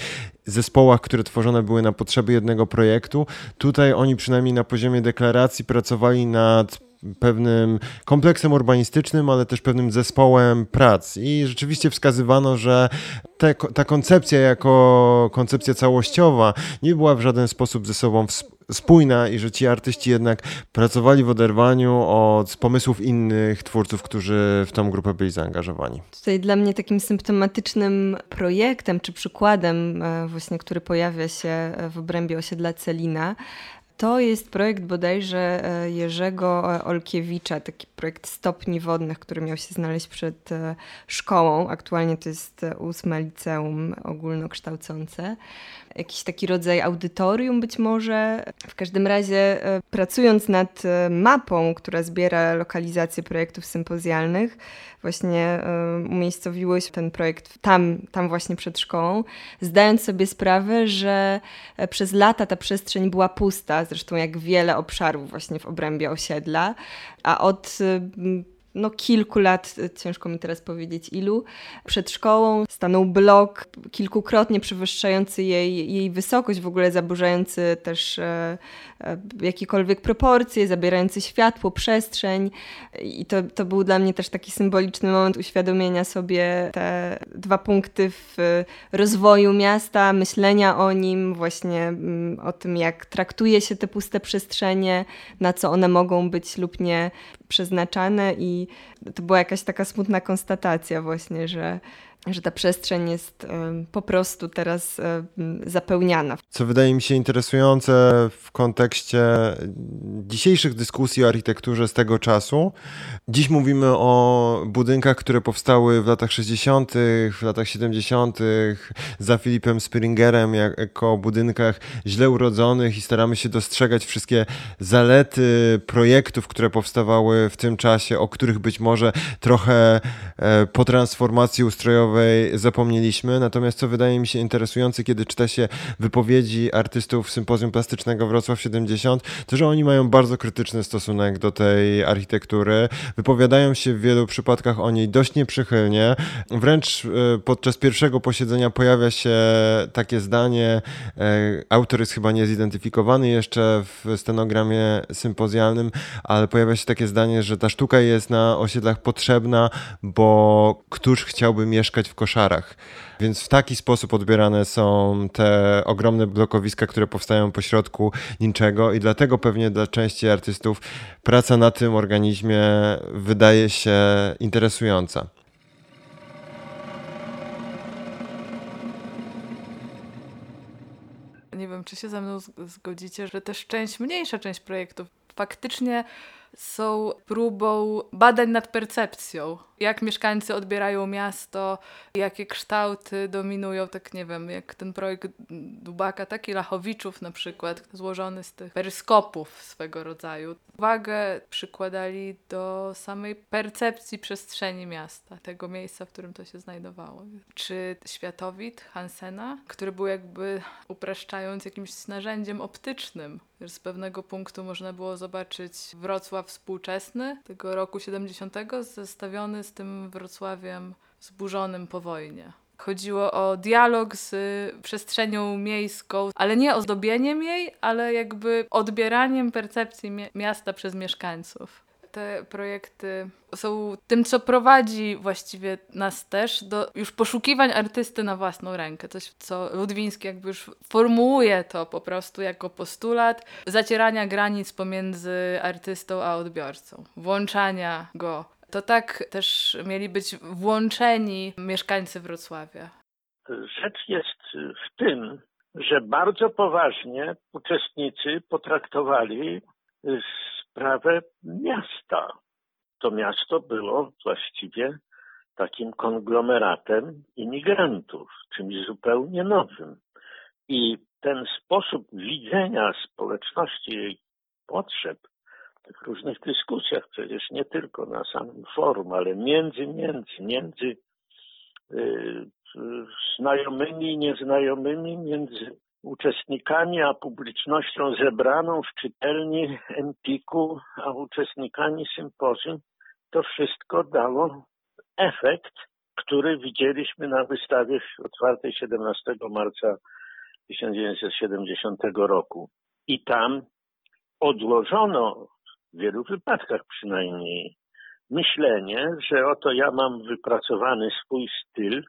S1: zespołach, które tworzone były na potrzeby jednego projektu. Tutaj oni przynajmniej na poziomie deklaracji pracowali nad pewnym kompleksem urbanistycznym, ale też pewnym zespołem prac. I rzeczywiście wskazywano, że te, ta koncepcja jako koncepcja całościowa nie była w żaden sposób ze sobą spójna i że ci artyści jednak pracowali w oderwaniu od pomysłów innych twórców, którzy w tą grupę byli zaangażowani.
S2: Tutaj dla mnie takim symptomatycznym projektem czy przykładem e, właśnie, który pojawia się w obrębie osiedla Celina, to jest projekt bodajże e, Jerzego e, Olkiewicza, taki projekt stopni wodnych, który miał się znaleźć przed szkołą. Aktualnie to jest ósme liceum ogólnokształcące jakiś taki rodzaj audytorium być może. W każdym razie e, pracując nad e, mapą, która zbiera lokalizację projektów sympozjalnych, właśnie e, umiejscowiłeś ten projekt tam, tam właśnie przed szkołą, zdając sobie sprawę, że przez lata ta przestrzeń była pusta, zresztą jak wiele obszarów właśnie w obrębie osiedla, a od no, kilku lat, ciężko mi teraz powiedzieć ilu, przed szkołą stanął blok kilkukrotnie przewyższający jej, jej wysokość, w ogóle zaburzający też e, e, jakiekolwiek proporcje, zabierający światło, przestrzeń. I to, to był dla mnie też taki symboliczny moment uświadomienia sobie te dwa punkty w rozwoju miasta, myślenia o nim, właśnie mm, o tym, jak traktuje się te puste przestrzenie, na co one mogą być lub nie przeznaczane i to była jakaś taka smutna konstatacja właśnie, że że ta przestrzeń jest po prostu teraz zapełniana.
S1: Co wydaje mi się interesujące w kontekście dzisiejszych dyskusji o architekturze z tego czasu. Dziś mówimy o budynkach, które powstały w latach 60., w latach 70., za Filipem Springerem, jako budynkach źle urodzonych i staramy się dostrzegać wszystkie zalety projektów, które powstawały w tym czasie, o których być może trochę e, po transformacji ustrojowej zapomnieliśmy. Natomiast co wydaje mi się interesujące, kiedy czyta się wypowiedzi artystów Sympozjum Plastycznego Wrocław 70, to że oni mają bardzo krytyczny stosunek do tej architektury. Wypowiadają się w wielu przypadkach o niej dość nieprzychylnie. Wręcz e, podczas pierwszego posiedzenia pojawia się takie zdanie, e, autor jest chyba niezidentyfikowany jeszcze w stenogramie sympozjalnym, ale pojawia się takie zdanie, że ta sztuka jest na osiedlach potrzebna, bo któż chciałby mieszkać mieszkać w koszarach. Więc w taki sposób odbierane są te ogromne blokowiska, które powstają pośrodku niczego i dlatego pewnie dla części artystów praca na tym organizmie wydaje się interesująca.
S3: Nie wiem, czy się ze mną zgodzicie, że też część, mniejsza część projektów faktycznie są próbą badań nad percepcją. Jak mieszkańcy odbierają miasto, jakie kształty dominują, tak nie wiem, jak ten projekt Dubaka, taki Lachowiczów na przykład, złożony z tych peryskopów swego rodzaju. Uwagę przykładali do samej percepcji przestrzeni miasta, tego miejsca, w którym to się znajdowało. Czy światowid Hansena, który był jakby upraszczając jakimś narzędziem optycznym, z pewnego punktu można było zobaczyć Wrocław współczesny tego roku 70 zestawiony z tym Wrocławiem zburzonym po wojnie. Chodziło o dialog z przestrzenią miejską, ale nie ozdobieniem jej, ale jakby odbieraniem percepcji miasta przez mieszkańców te projekty są tym, co prowadzi właściwie nas też do już poszukiwań artysty na własną rękę. Coś, co Ludwiński jakby już formułuje to po prostu jako postulat zacierania granic pomiędzy artystą a odbiorcą, włączania go. To tak też mieli być włączeni mieszkańcy Wrocławia.
S4: Rzecz jest w tym, że bardzo poważnie uczestnicy potraktowali sprawę miasta. To miasto było właściwie takim konglomeratem imigrantów, czymś zupełnie nowym. I ten sposób widzenia społeczności, jej potrzeb, tych różnych dyskusjach, przecież nie tylko na samym forum, ale między, między, między yy, znajomymi i nieznajomymi, między uczestnikami, a publicznością zebraną w czytelni Empiku, a uczestnikami sympozjum, to wszystko dało efekt, który widzieliśmy na wystawie otwartej 17 marca 1970 roku. I tam odłożono, w wielu wypadkach przynajmniej, myślenie, że oto ja mam wypracowany swój styl,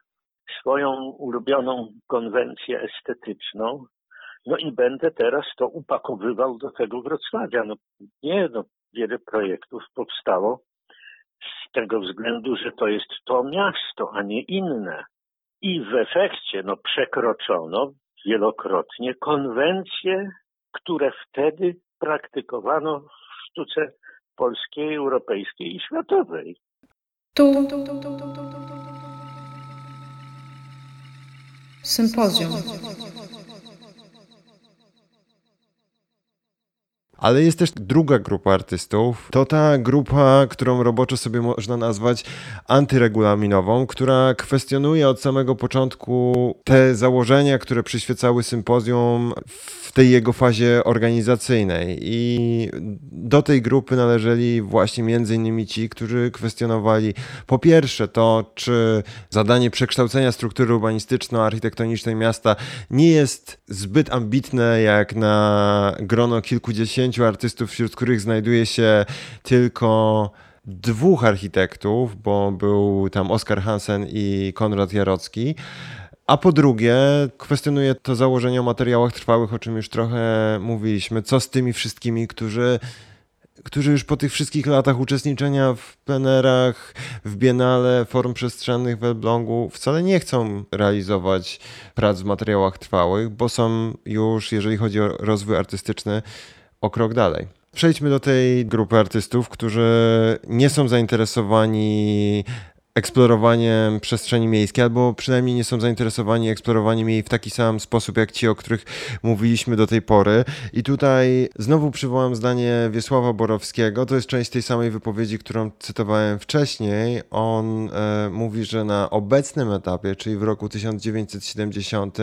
S4: swoją ulubioną konwencję estetyczną, no i będę teraz to upakowywał do tego Wrocławia. No nie, no wiele projektów powstało z tego względu, że to jest to miasto, a nie inne. I w efekcie no, przekroczono wielokrotnie konwencje, które wtedy praktykowano sztuce polskiej, europejskiej i światowej. Tu.
S1: Sympozjum. Ale jest też druga grupa artystów. To ta grupa, którą roboczo sobie można nazwać antyrregulaminową, która kwestionuje od samego początku te założenia, które przyświecały sympozjum w tej jego fazie organizacyjnej. I do tej grupy należeli właśnie między innymi ci, którzy kwestionowali po pierwsze to, czy zadanie przekształcenia struktury urbanistyczno-architektonicznej miasta nie jest zbyt ambitne jak na grono kilkudziesięciu artystów, wśród których znajduje się tylko dwóch architektów, bo był tam Oskar Hansen i Konrad Jarocki. A po drugie, kwestionuje to założenie o materiałach trwałych, o czym już trochę mówiliśmy. Co z tymi wszystkimi, którzy, którzy już po tych wszystkich latach uczestniczenia w plenerach, w Biennale, forum przestrzennych w Elblągu wcale nie chcą realizować prac w materiałach trwałych, bo są już, jeżeli chodzi o rozwój artystyczny, o krok dalej. Przejdźmy do tej grupy artystów, którzy nie są zainteresowani eksplorowaniem przestrzeni miejskiej, albo przynajmniej nie są zainteresowani eksplorowaniem jej w taki sam sposób jak ci, o których mówiliśmy do tej pory. I tutaj znowu przywołam zdanie Wiesława Borowskiego. To jest część tej samej wypowiedzi, którą cytowałem wcześniej. On e, mówi, że na obecnym etapie, czyli w roku 1970,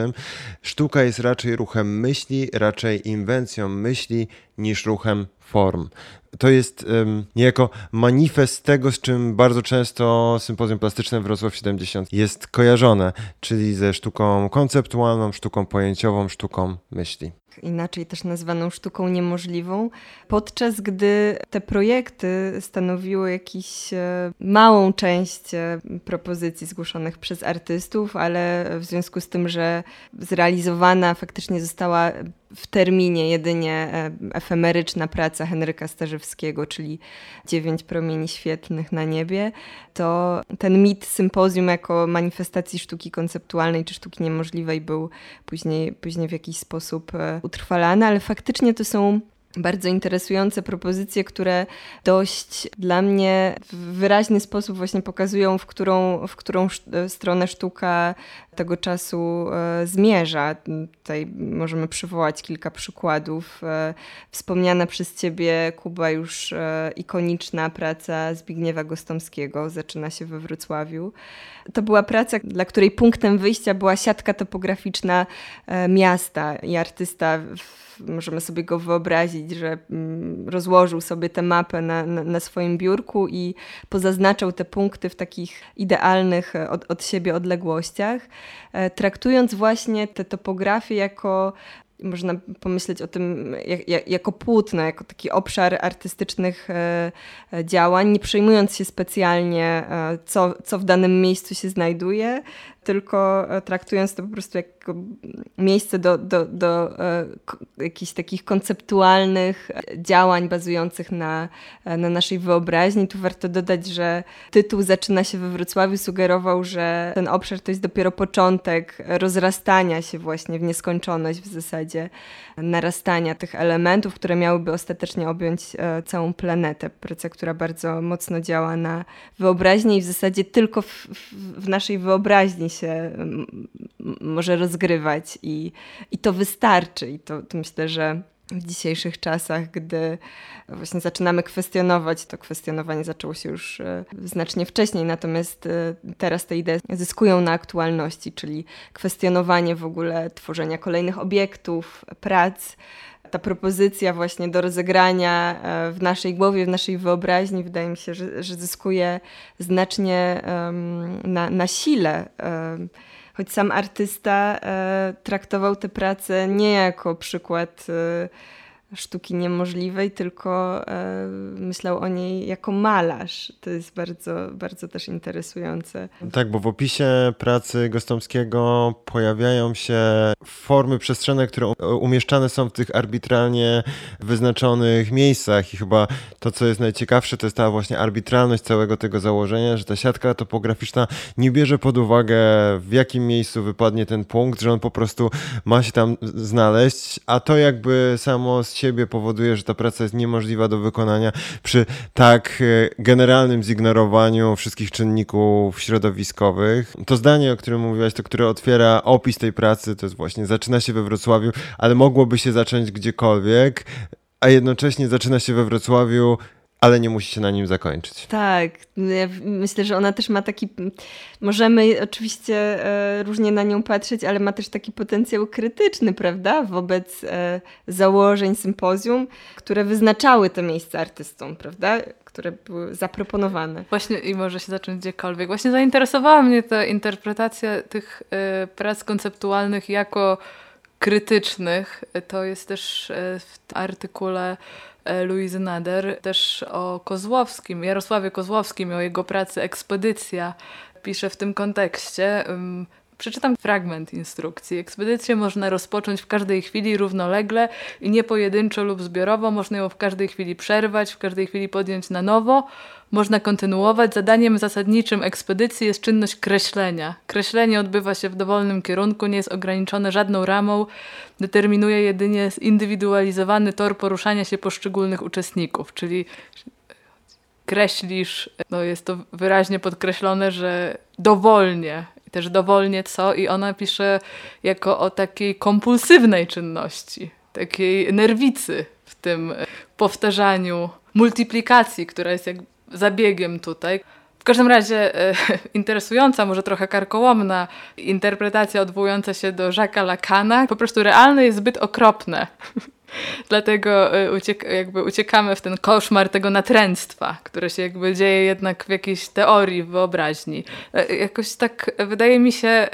S1: sztuka jest raczej ruchem myśli, raczej inwencją myśli niż ruchem form. To jest um, niejako manifest tego, z czym bardzo często sympozjum plastyczne Wrocław 70 jest kojarzone, czyli ze sztuką konceptualną, sztuką pojęciową, sztuką myśli
S2: inaczej też nazwaną sztuką niemożliwą, podczas gdy te projekty stanowiły jakąś e, małą część e, propozycji zgłoszonych przez artystów, ale w związku z tym, że zrealizowana faktycznie została w terminie jedynie e, efemeryczna praca Henryka Starzewskiego, czyli Dziewięć promieni świetnych na niebie, to ten mit sympozjum jako manifestacji sztuki konceptualnej czy sztuki niemożliwej był później, później w jakiś sposób utrwalane, ale faktycznie to są bardzo interesujące propozycje, które dość dla mnie w wyraźny sposób właśnie pokazują, w którą, w którą stronę sztuka tego czasu e, zmierza. Tutaj możemy przywołać kilka przykładów. E, wspomniana przez ciebie, Kuba, już e, ikoniczna praca Zbigniewa Gostomskiego zaczyna się we Wrocławiu. To była praca, dla której punktem wyjścia była siatka topograficzna miasta i artysta możemy sobie go wyobrazić, że mm, rozłożył sobie tę mapę na, na, na, swoim biurku i pozaznaczał te punkty w takich idealnych od, od siebie odległościach, e, traktując właśnie tę topografię jako można pomyśleć o tym jak, jako płótno, jako taki obszar artystycznych e, e, działań, nie przejmując się specjalnie, co, co w danym miejscu się znajduje, tylko traktując to po prostu jako miejsce do, do, do e, jakichś takich konceptualnych działań bazujących na, na naszej wyobraźni. Tu warto dodać, że tytuł zaczyna się we Wrocławiu, sugerował, że ten obszar to jest dopiero początek rozrastania się właśnie w nieskończoność w zasadzie, narastania tych elementów, które miałyby ostatecznie objąć e, całą planetę. Praca, która bardzo mocno działa na wyobraźnię i w zasadzie tylko w, w naszej wyobraźni się może rozgrywać i, i to wystarczy. I to, to myślę, że w dzisiejszych czasach, gdy właśnie zaczynamy kwestionować, to kwestionowanie zaczęło się już e, znacznie wcześniej, natomiast e, teraz te idee zyskują na aktualności, czyli kwestionowanie w ogóle tworzenia kolejnych obiektów, prac. Ta propozycja właśnie do rozegrania e, w naszej głowie, w naszej wyobraźni, wydaje mi się, że, że zyskuje znacznie um, na, na sile. Um, choć sam artysta e, traktował tę pracę nie jako przykład e, sztuki niemożliwej, tylko e, myślał o niej jako malarz. To jest bardzo, bardzo też interesujące.
S1: Tak, bo w opisie pracy Gostomskiego pojawiają się formy przestrzenne, które umieszczane są w tych arbitralnie wyznaczonych miejscach i chyba to, co jest najciekawsze, to jest ta właśnie arbitralność całego tego założenia, że ta siatka topograficzna nie bierze pod uwagę, w jakim miejscu wypadnie ten punkt, że on po prostu ma się tam znaleźć, a to jakby samo z siebie powoduje, że ta praca jest niemożliwa do wykonania przy tak e, generalnym zignorowaniu wszystkich czynników środowiskowych. To zdanie, o którym mówiłaś, to które otwiera opis tej pracy, to jest właśnie zaczyna się we Wrocławiu, ale mogłoby się zacząć gdziekolwiek, a jednocześnie zaczyna się we Wrocławiu ale nie musi się na nim zakończyć.
S2: Tak, ja myślę, że ona też ma taki. Możemy oczywiście e, różnie na nią patrzeć, ale ma też taki potencjał krytyczny, prawda, wobec e, założeń sympozjum, które wyznaczały to miejsce artystom, prawda? które były zaproponowane.
S3: Właśnie i może się zacząć gdziekolwiek. Właśnie zainteresowała mnie ta interpretacja tych y, prac konceptualnych jako krytycznych. To jest też y, w artykule E, Louise Nader, też o Kozłowskim, Jarosławie Kozłowskim, o jego pracy Ekspedycja. Pisze w tym kontekście. Przeczytam fragment instrukcji. Ekspedycję można rozpocząć w każdej chwili równolegle i nie pojedynczo lub zbiorowo. Można ją w każdej chwili przerwać, w każdej chwili podjąć na nowo. Można kontynuować. Zadaniem zasadniczym ekspedycji jest czynność kreślenia. Kreślenie odbywa się w dowolnym kierunku, nie jest ograniczone żadną ramą, determinuje jedynie zindywidualizowany tor poruszania się poszczególnych uczestników, czyli kreślisz, no jest to wyraźnie podkreślone, że dowolnie też dowolnie co i ona pisze jako o takiej kompulsywnej czynności, takiej nerwicy w tym powtarzaniu, multiplikacji, która jest jak zabiegiem tutaj. W każdym razie e, interesująca, może trochę karkołomna interpretacja odwołująca się do Jacques'a Lacana. Po prostu realne jest zbyt okropne. Dlatego y, uciek jakby uciekamy w ten koszmar tego natręctwa, które się jakby dzieje jednak w jakiejś teorii, wyobraźni. E, jakoś tak wydaje mi się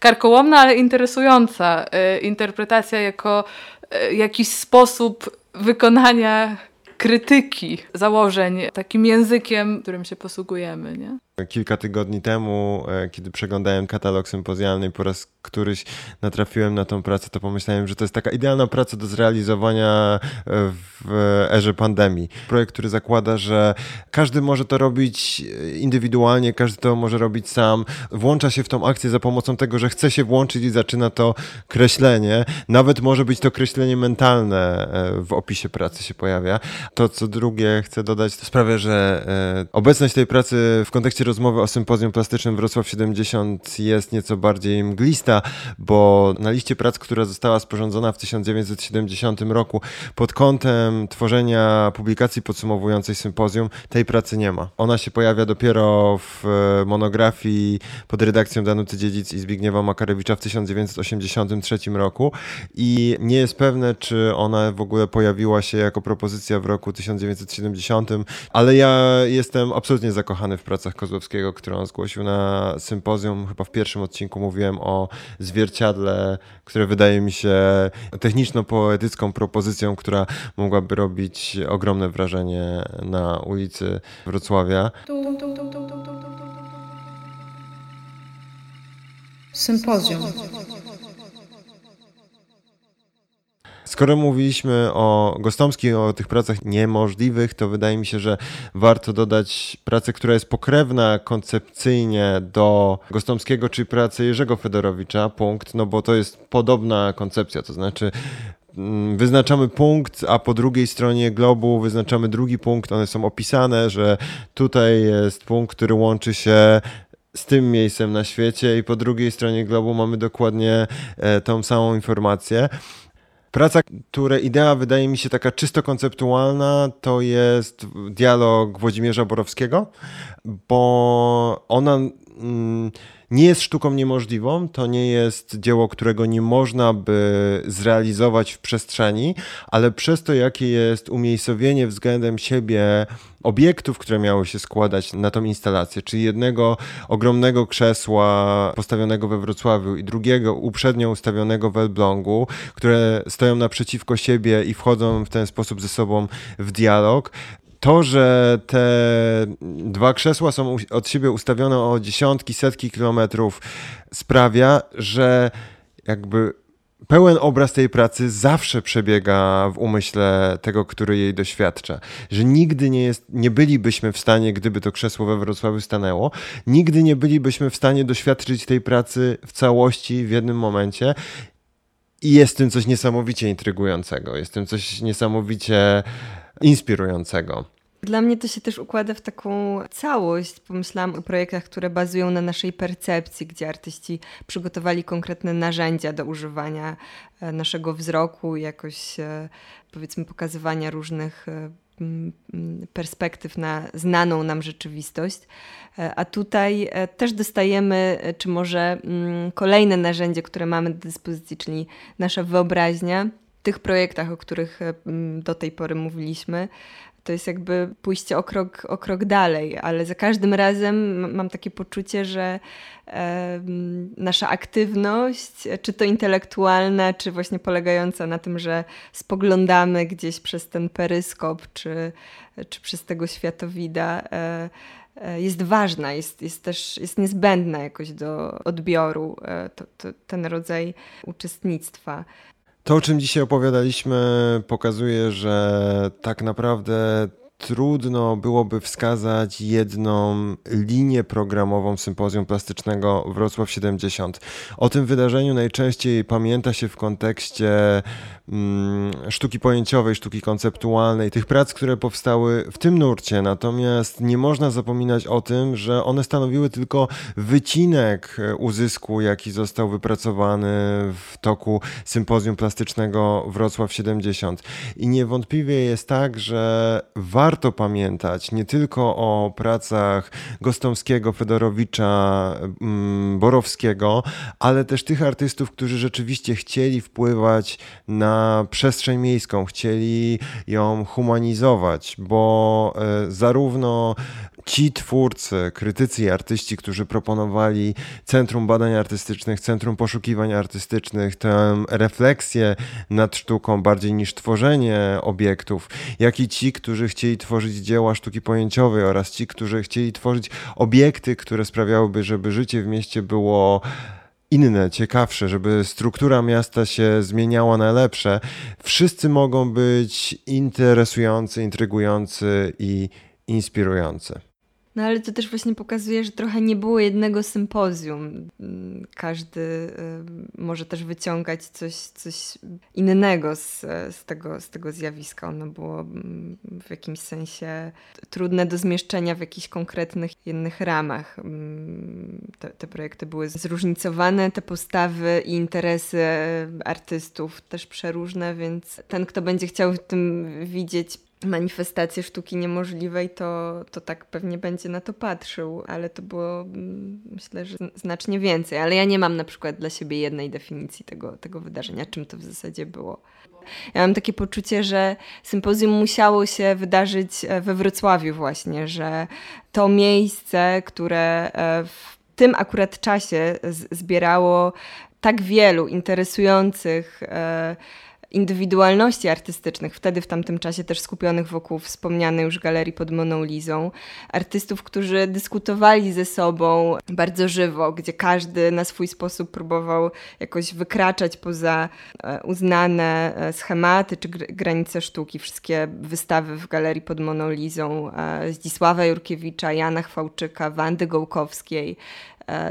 S3: karkołomna, ale interesująca e, interpretacja jako e, jakiś sposób wykonania krytyki założeń takim językiem, którym się posługujemy. Nie?
S1: Kilka tygodni temu, kiedy przeglądałem katalog sympozjalny po raz któryś natrafiłem na tą pracę, to pomyślałem, że to jest taka idealna praca do zrealizowania w erze pandemii. Projekt, który zakłada, że każdy może to robić indywidualnie, każdy to może robić sam. Włącza się w tą akcję za pomocą tego, że chce się włączyć i zaczyna to kreślenie. Nawet może być to kreślenie mentalne e, w opisie pracy się pojawia. To, co drugie chcę dodać, to sprawia, że e, obecność tej pracy w kontekście rozmowy o sympozjum plastycznym Wrocław 70 jest nieco bardziej mglista, bo na liście prac, która została sporządzona w 1970 roku pod kątem tworzenia publikacji podsumowującej sympozjum, tej pracy nie ma. Ona się pojawia dopiero w e, monografii pod redakcją Danuty Dziedzic i Zbigniewa Makarewicza w 1983 roku i nie jest pewne, czy ona w ogóle pojawiła się jako propozycja w roku 1970, ale ja jestem absolutnie zakochany w pracach Kozłowskiego, którą on zgłosił na sympozjum. Chyba w pierwszym odcinku mówiłem o zwierciadle, które wydaje mi się techniczno-poetycką propozycją, która mogłaby robić ogromne wrażenie na ulicy Wrocławia.
S5: Sympozjum.
S1: Skoro mówiliśmy o Gostomskim, o tych pracach niemożliwych, to wydaje mi się, że warto dodać pracę, która jest pokrewna koncepcyjnie do Gostomskiego, czyli pracę Jerzego Fedorowicza, punkt, no bo to jest podobna koncepcja, to znaczy mm, wyznaczamy punkt, a po drugiej stronie globu wyznaczamy drugi punkt. One są opisane, że tutaj jest punkt, który łączy się z tym miejscem na świecie i po drugiej stronie globu mamy dokładnie e, tą samą informację. Praca, której idea wydaje mi się taka czysto konceptualna, to jest dialog Włodzimierza Borowskiego, bo ona mm, nie jest sztuką niemożliwą, to nie jest dzieło, którego nie można by zrealizować w przestrzeni, ale przez to, jakie jest umiejscowienie względem siebie obiektów, które miały się składać na tą instalację, czyli jednego ogromnego krzesła postawionego we Wrocławiu i drugiego uprzednio ustawionego w Elblągu, które stoją naprzeciwko siebie i wchodzą w ten sposób ze sobą w dialog, to, że te dwa krzesła są od siebie ustawione o dziesiątki, setki kilometrów, sprawia, że jakby pełen obraz tej pracy zawsze przebiega w umyśle tego, który jej doświadcza. Że nigdy nie, jest, nie bylibyśmy w stanie, gdyby to krzesło we Wrocławiu stanęło, nigdy nie bylibyśmy w stanie doświadczyć tej pracy w całości w jednym momencie. I jest w tym coś niesamowicie intrygującego, jest w tym coś niesamowicie inspirującego.
S2: Dla mnie to się też układa w taką całość. Pomyślałam o projektach, które bazują na naszej percepcji, gdzie artyści przygotowali konkretne narzędzia do używania e, naszego wzroku, jakoś e, powiedzmy pokazywania różnych e, perspektyw na znaną nam rzeczywistość. A tutaj też dostajemy, czy może kolejne narzędzie, które mamy do dyspozycji, czyli nasza wyobraźnia. Tych projektach, o których do tej pory mówiliśmy, to jest jakby pójście o krok, o krok dalej, ale za każdym razem mam takie poczucie, że e, nasza aktywność, czy to intelektualna, czy właśnie polegająca na tym, że spoglądamy gdzieś przez ten peryskop, czy, czy przez tego światowida, e, e jest ważna, jest, jest też jest niezbędna jakoś do odbioru, e, to, to, ten rodzaj uczestnictwa.
S1: To, o czym dzisiaj opowiadaliśmy, pokazuje, że tak naprawdę trudno byłoby wskazać jedną linię programową sympozjum plastycznego Wrocław 70. O tym wydarzeniu najczęściej pamięta się w kontekście mm, sztuki pojęciowej, sztuki konceptualnej, tych prac, które powstały w tym nurcie. Natomiast nie można zapominać o tym, że one stanowiły tylko wycinek uzysku, jaki został wypracowany w toku sympozjum plastycznego Wrocław 70. I niewątpliwie jest tak, że warto warto pamiętać nie tylko o pracach Gostomskiego, Fedorowicza, mm, Borowskiego, ale też tych artystów, którzy rzeczywiście chcieli wpływać na przestrzeń miejską, chcieli ją humanizować, bo e, zarówno ci twórcy, krytycy i artyści, którzy proponowali Centrum Badań Artystycznych, Centrum Poszukiwań Artystycznych, tę refleksję nad sztuką bardziej niż tworzenie obiektów, jak i ci, którzy chcieli tworzyć dzieła sztuki pojęciowej oraz ci, którzy chcieli tworzyć obiekty, które sprawiałyby, żeby życie w mieście było inne, ciekawsze, żeby struktura miasta się zmieniała na lepsze, wszyscy mogą być interesujący, intrygujący i inspirujący.
S2: No ale to też właśnie pokazuje, że trochę nie było jednego sympozjum. Mm, każdy y, może też wyciągać coś, coś innego z, z, tego, z tego zjawiska. Ono było mm, w jakimś sensie trudne do zmieszczenia w jakichś konkretnych innych ramach. Mm, te, te projekty były zróżnicowane, te postawy i interesy artystów też przeróżne, więc ten, kto będzie chciał w tym widzieć manifestację sztuki niemożliwej, to, to tak pewnie będzie na to patrzył, ale to było mm, myślę, że znacznie więcej. Ale ja nie mam na przykład dla siebie jednej definicji tego, tego wydarzenia, czym to w zasadzie było. Ja mam takie poczucie, że sympozjum musiało się wydarzyć e, we Wrocławiu właśnie, że to miejsce, które e, w tym akurat czasie zbierało tak wielu interesujących e, indywidualności artystycznych, wtedy w tamtym czasie też skupionych wokół wspomnianej już galerii pod Moną Lizą, artystów, którzy dyskutowali ze sobą bardzo żywo, gdzie każdy na swój sposób próbował jakoś wykraczać poza e, uznane e, schematy czy granice sztuki. Wszystkie wystawy w galerii pod Moną Lizą e, Zdzisława Jurkiewicza, Jana Chwałczyka, Wandy Gołkowskiej,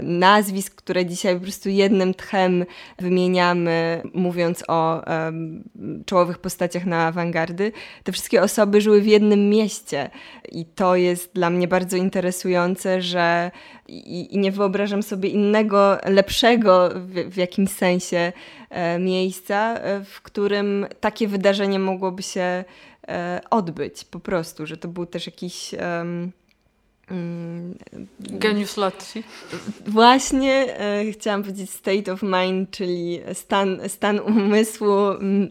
S2: nazwisk, które dzisiaj po prostu jednym tchem wymieniamy, mówiąc o um, czołowych postaciach na awangardy, te wszystkie osoby żyły w jednym mieście. I to jest dla mnie bardzo interesujące, że i, i nie wyobrażam sobie innego, lepszego w, w jakimś sensie e, miejsca, e, w którym takie wydarzenie mogłoby się e, odbyć po prostu, że to był też jakiś. Um,
S3: Mm, Genius loci.
S2: Właśnie e, chciałam powiedzieć state of mind, czyli stan, stan umysłu m,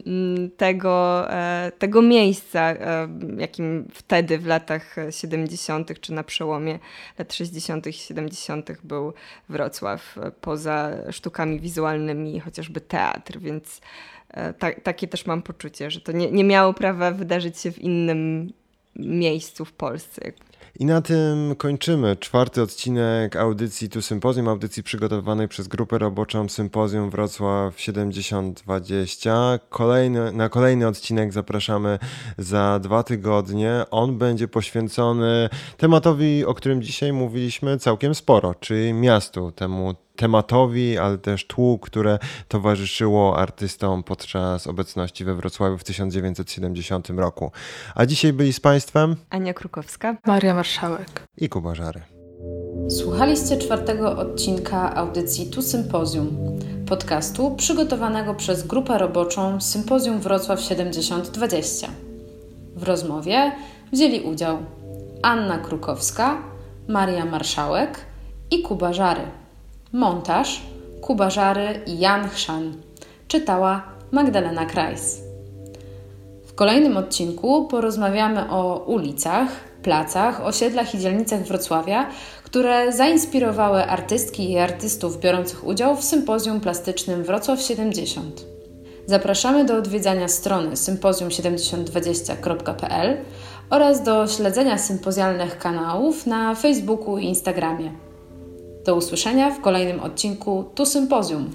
S2: tego, e, tego miejsca, e, jakim wtedy w latach 70. czy na przełomie lat 60. i 70. był Wrocław, e, poza sztukami wizualnymi, chociażby teatr, więc e, ta, takie też mam poczucie, że to nie, nie miało prawa wydarzyć się w innym miejscu w Polsce.
S1: I na tym kończymy czwarty odcinek audycji Tu Sympozjum, audycji przygotowanej przez grupę roboczą Sympozjum Wrocław 7020. Kolejny, na kolejny odcinek zapraszamy za dwa tygodnie. On będzie poświęcony tematowi, o którym dzisiaj mówiliśmy całkiem sporo, czyli miastu, temu tematowi, ale też tłu, które towarzyszyło artystom podczas obecności we Wrocławiu w 1970 roku. A dzisiaj byli z Państwem
S2: Ania Krukowska,
S3: Maria Marszałek
S1: i Kuba Żary.
S5: Słuchaliście czwartego odcinka audycji Tu Sympozjum, podcastu przygotowanego przez grupę roboczą Sympozjum Wrocław 7020. W rozmowie wzięli udział Anna Krukowska, Maria Marszałek i Kuba Żary. Montaż Kuba Żary i Jan Chrzan. Czytała Magdalena Krajs. W kolejnym odcinku porozmawiamy o ulicach, placach, osiedlach i dzielnicach Wrocławia, które zainspirowały artystki i artystów biorących udział w sympozjum plastycznym Wrocław 70. Zapraszamy do odwiedzania strony sympozjum7020.pl oraz do śledzenia sympozjalnych kanałów na Facebooku i Instagramie. Do usłyszenia w kolejnym odcinku Tu Sympozjum.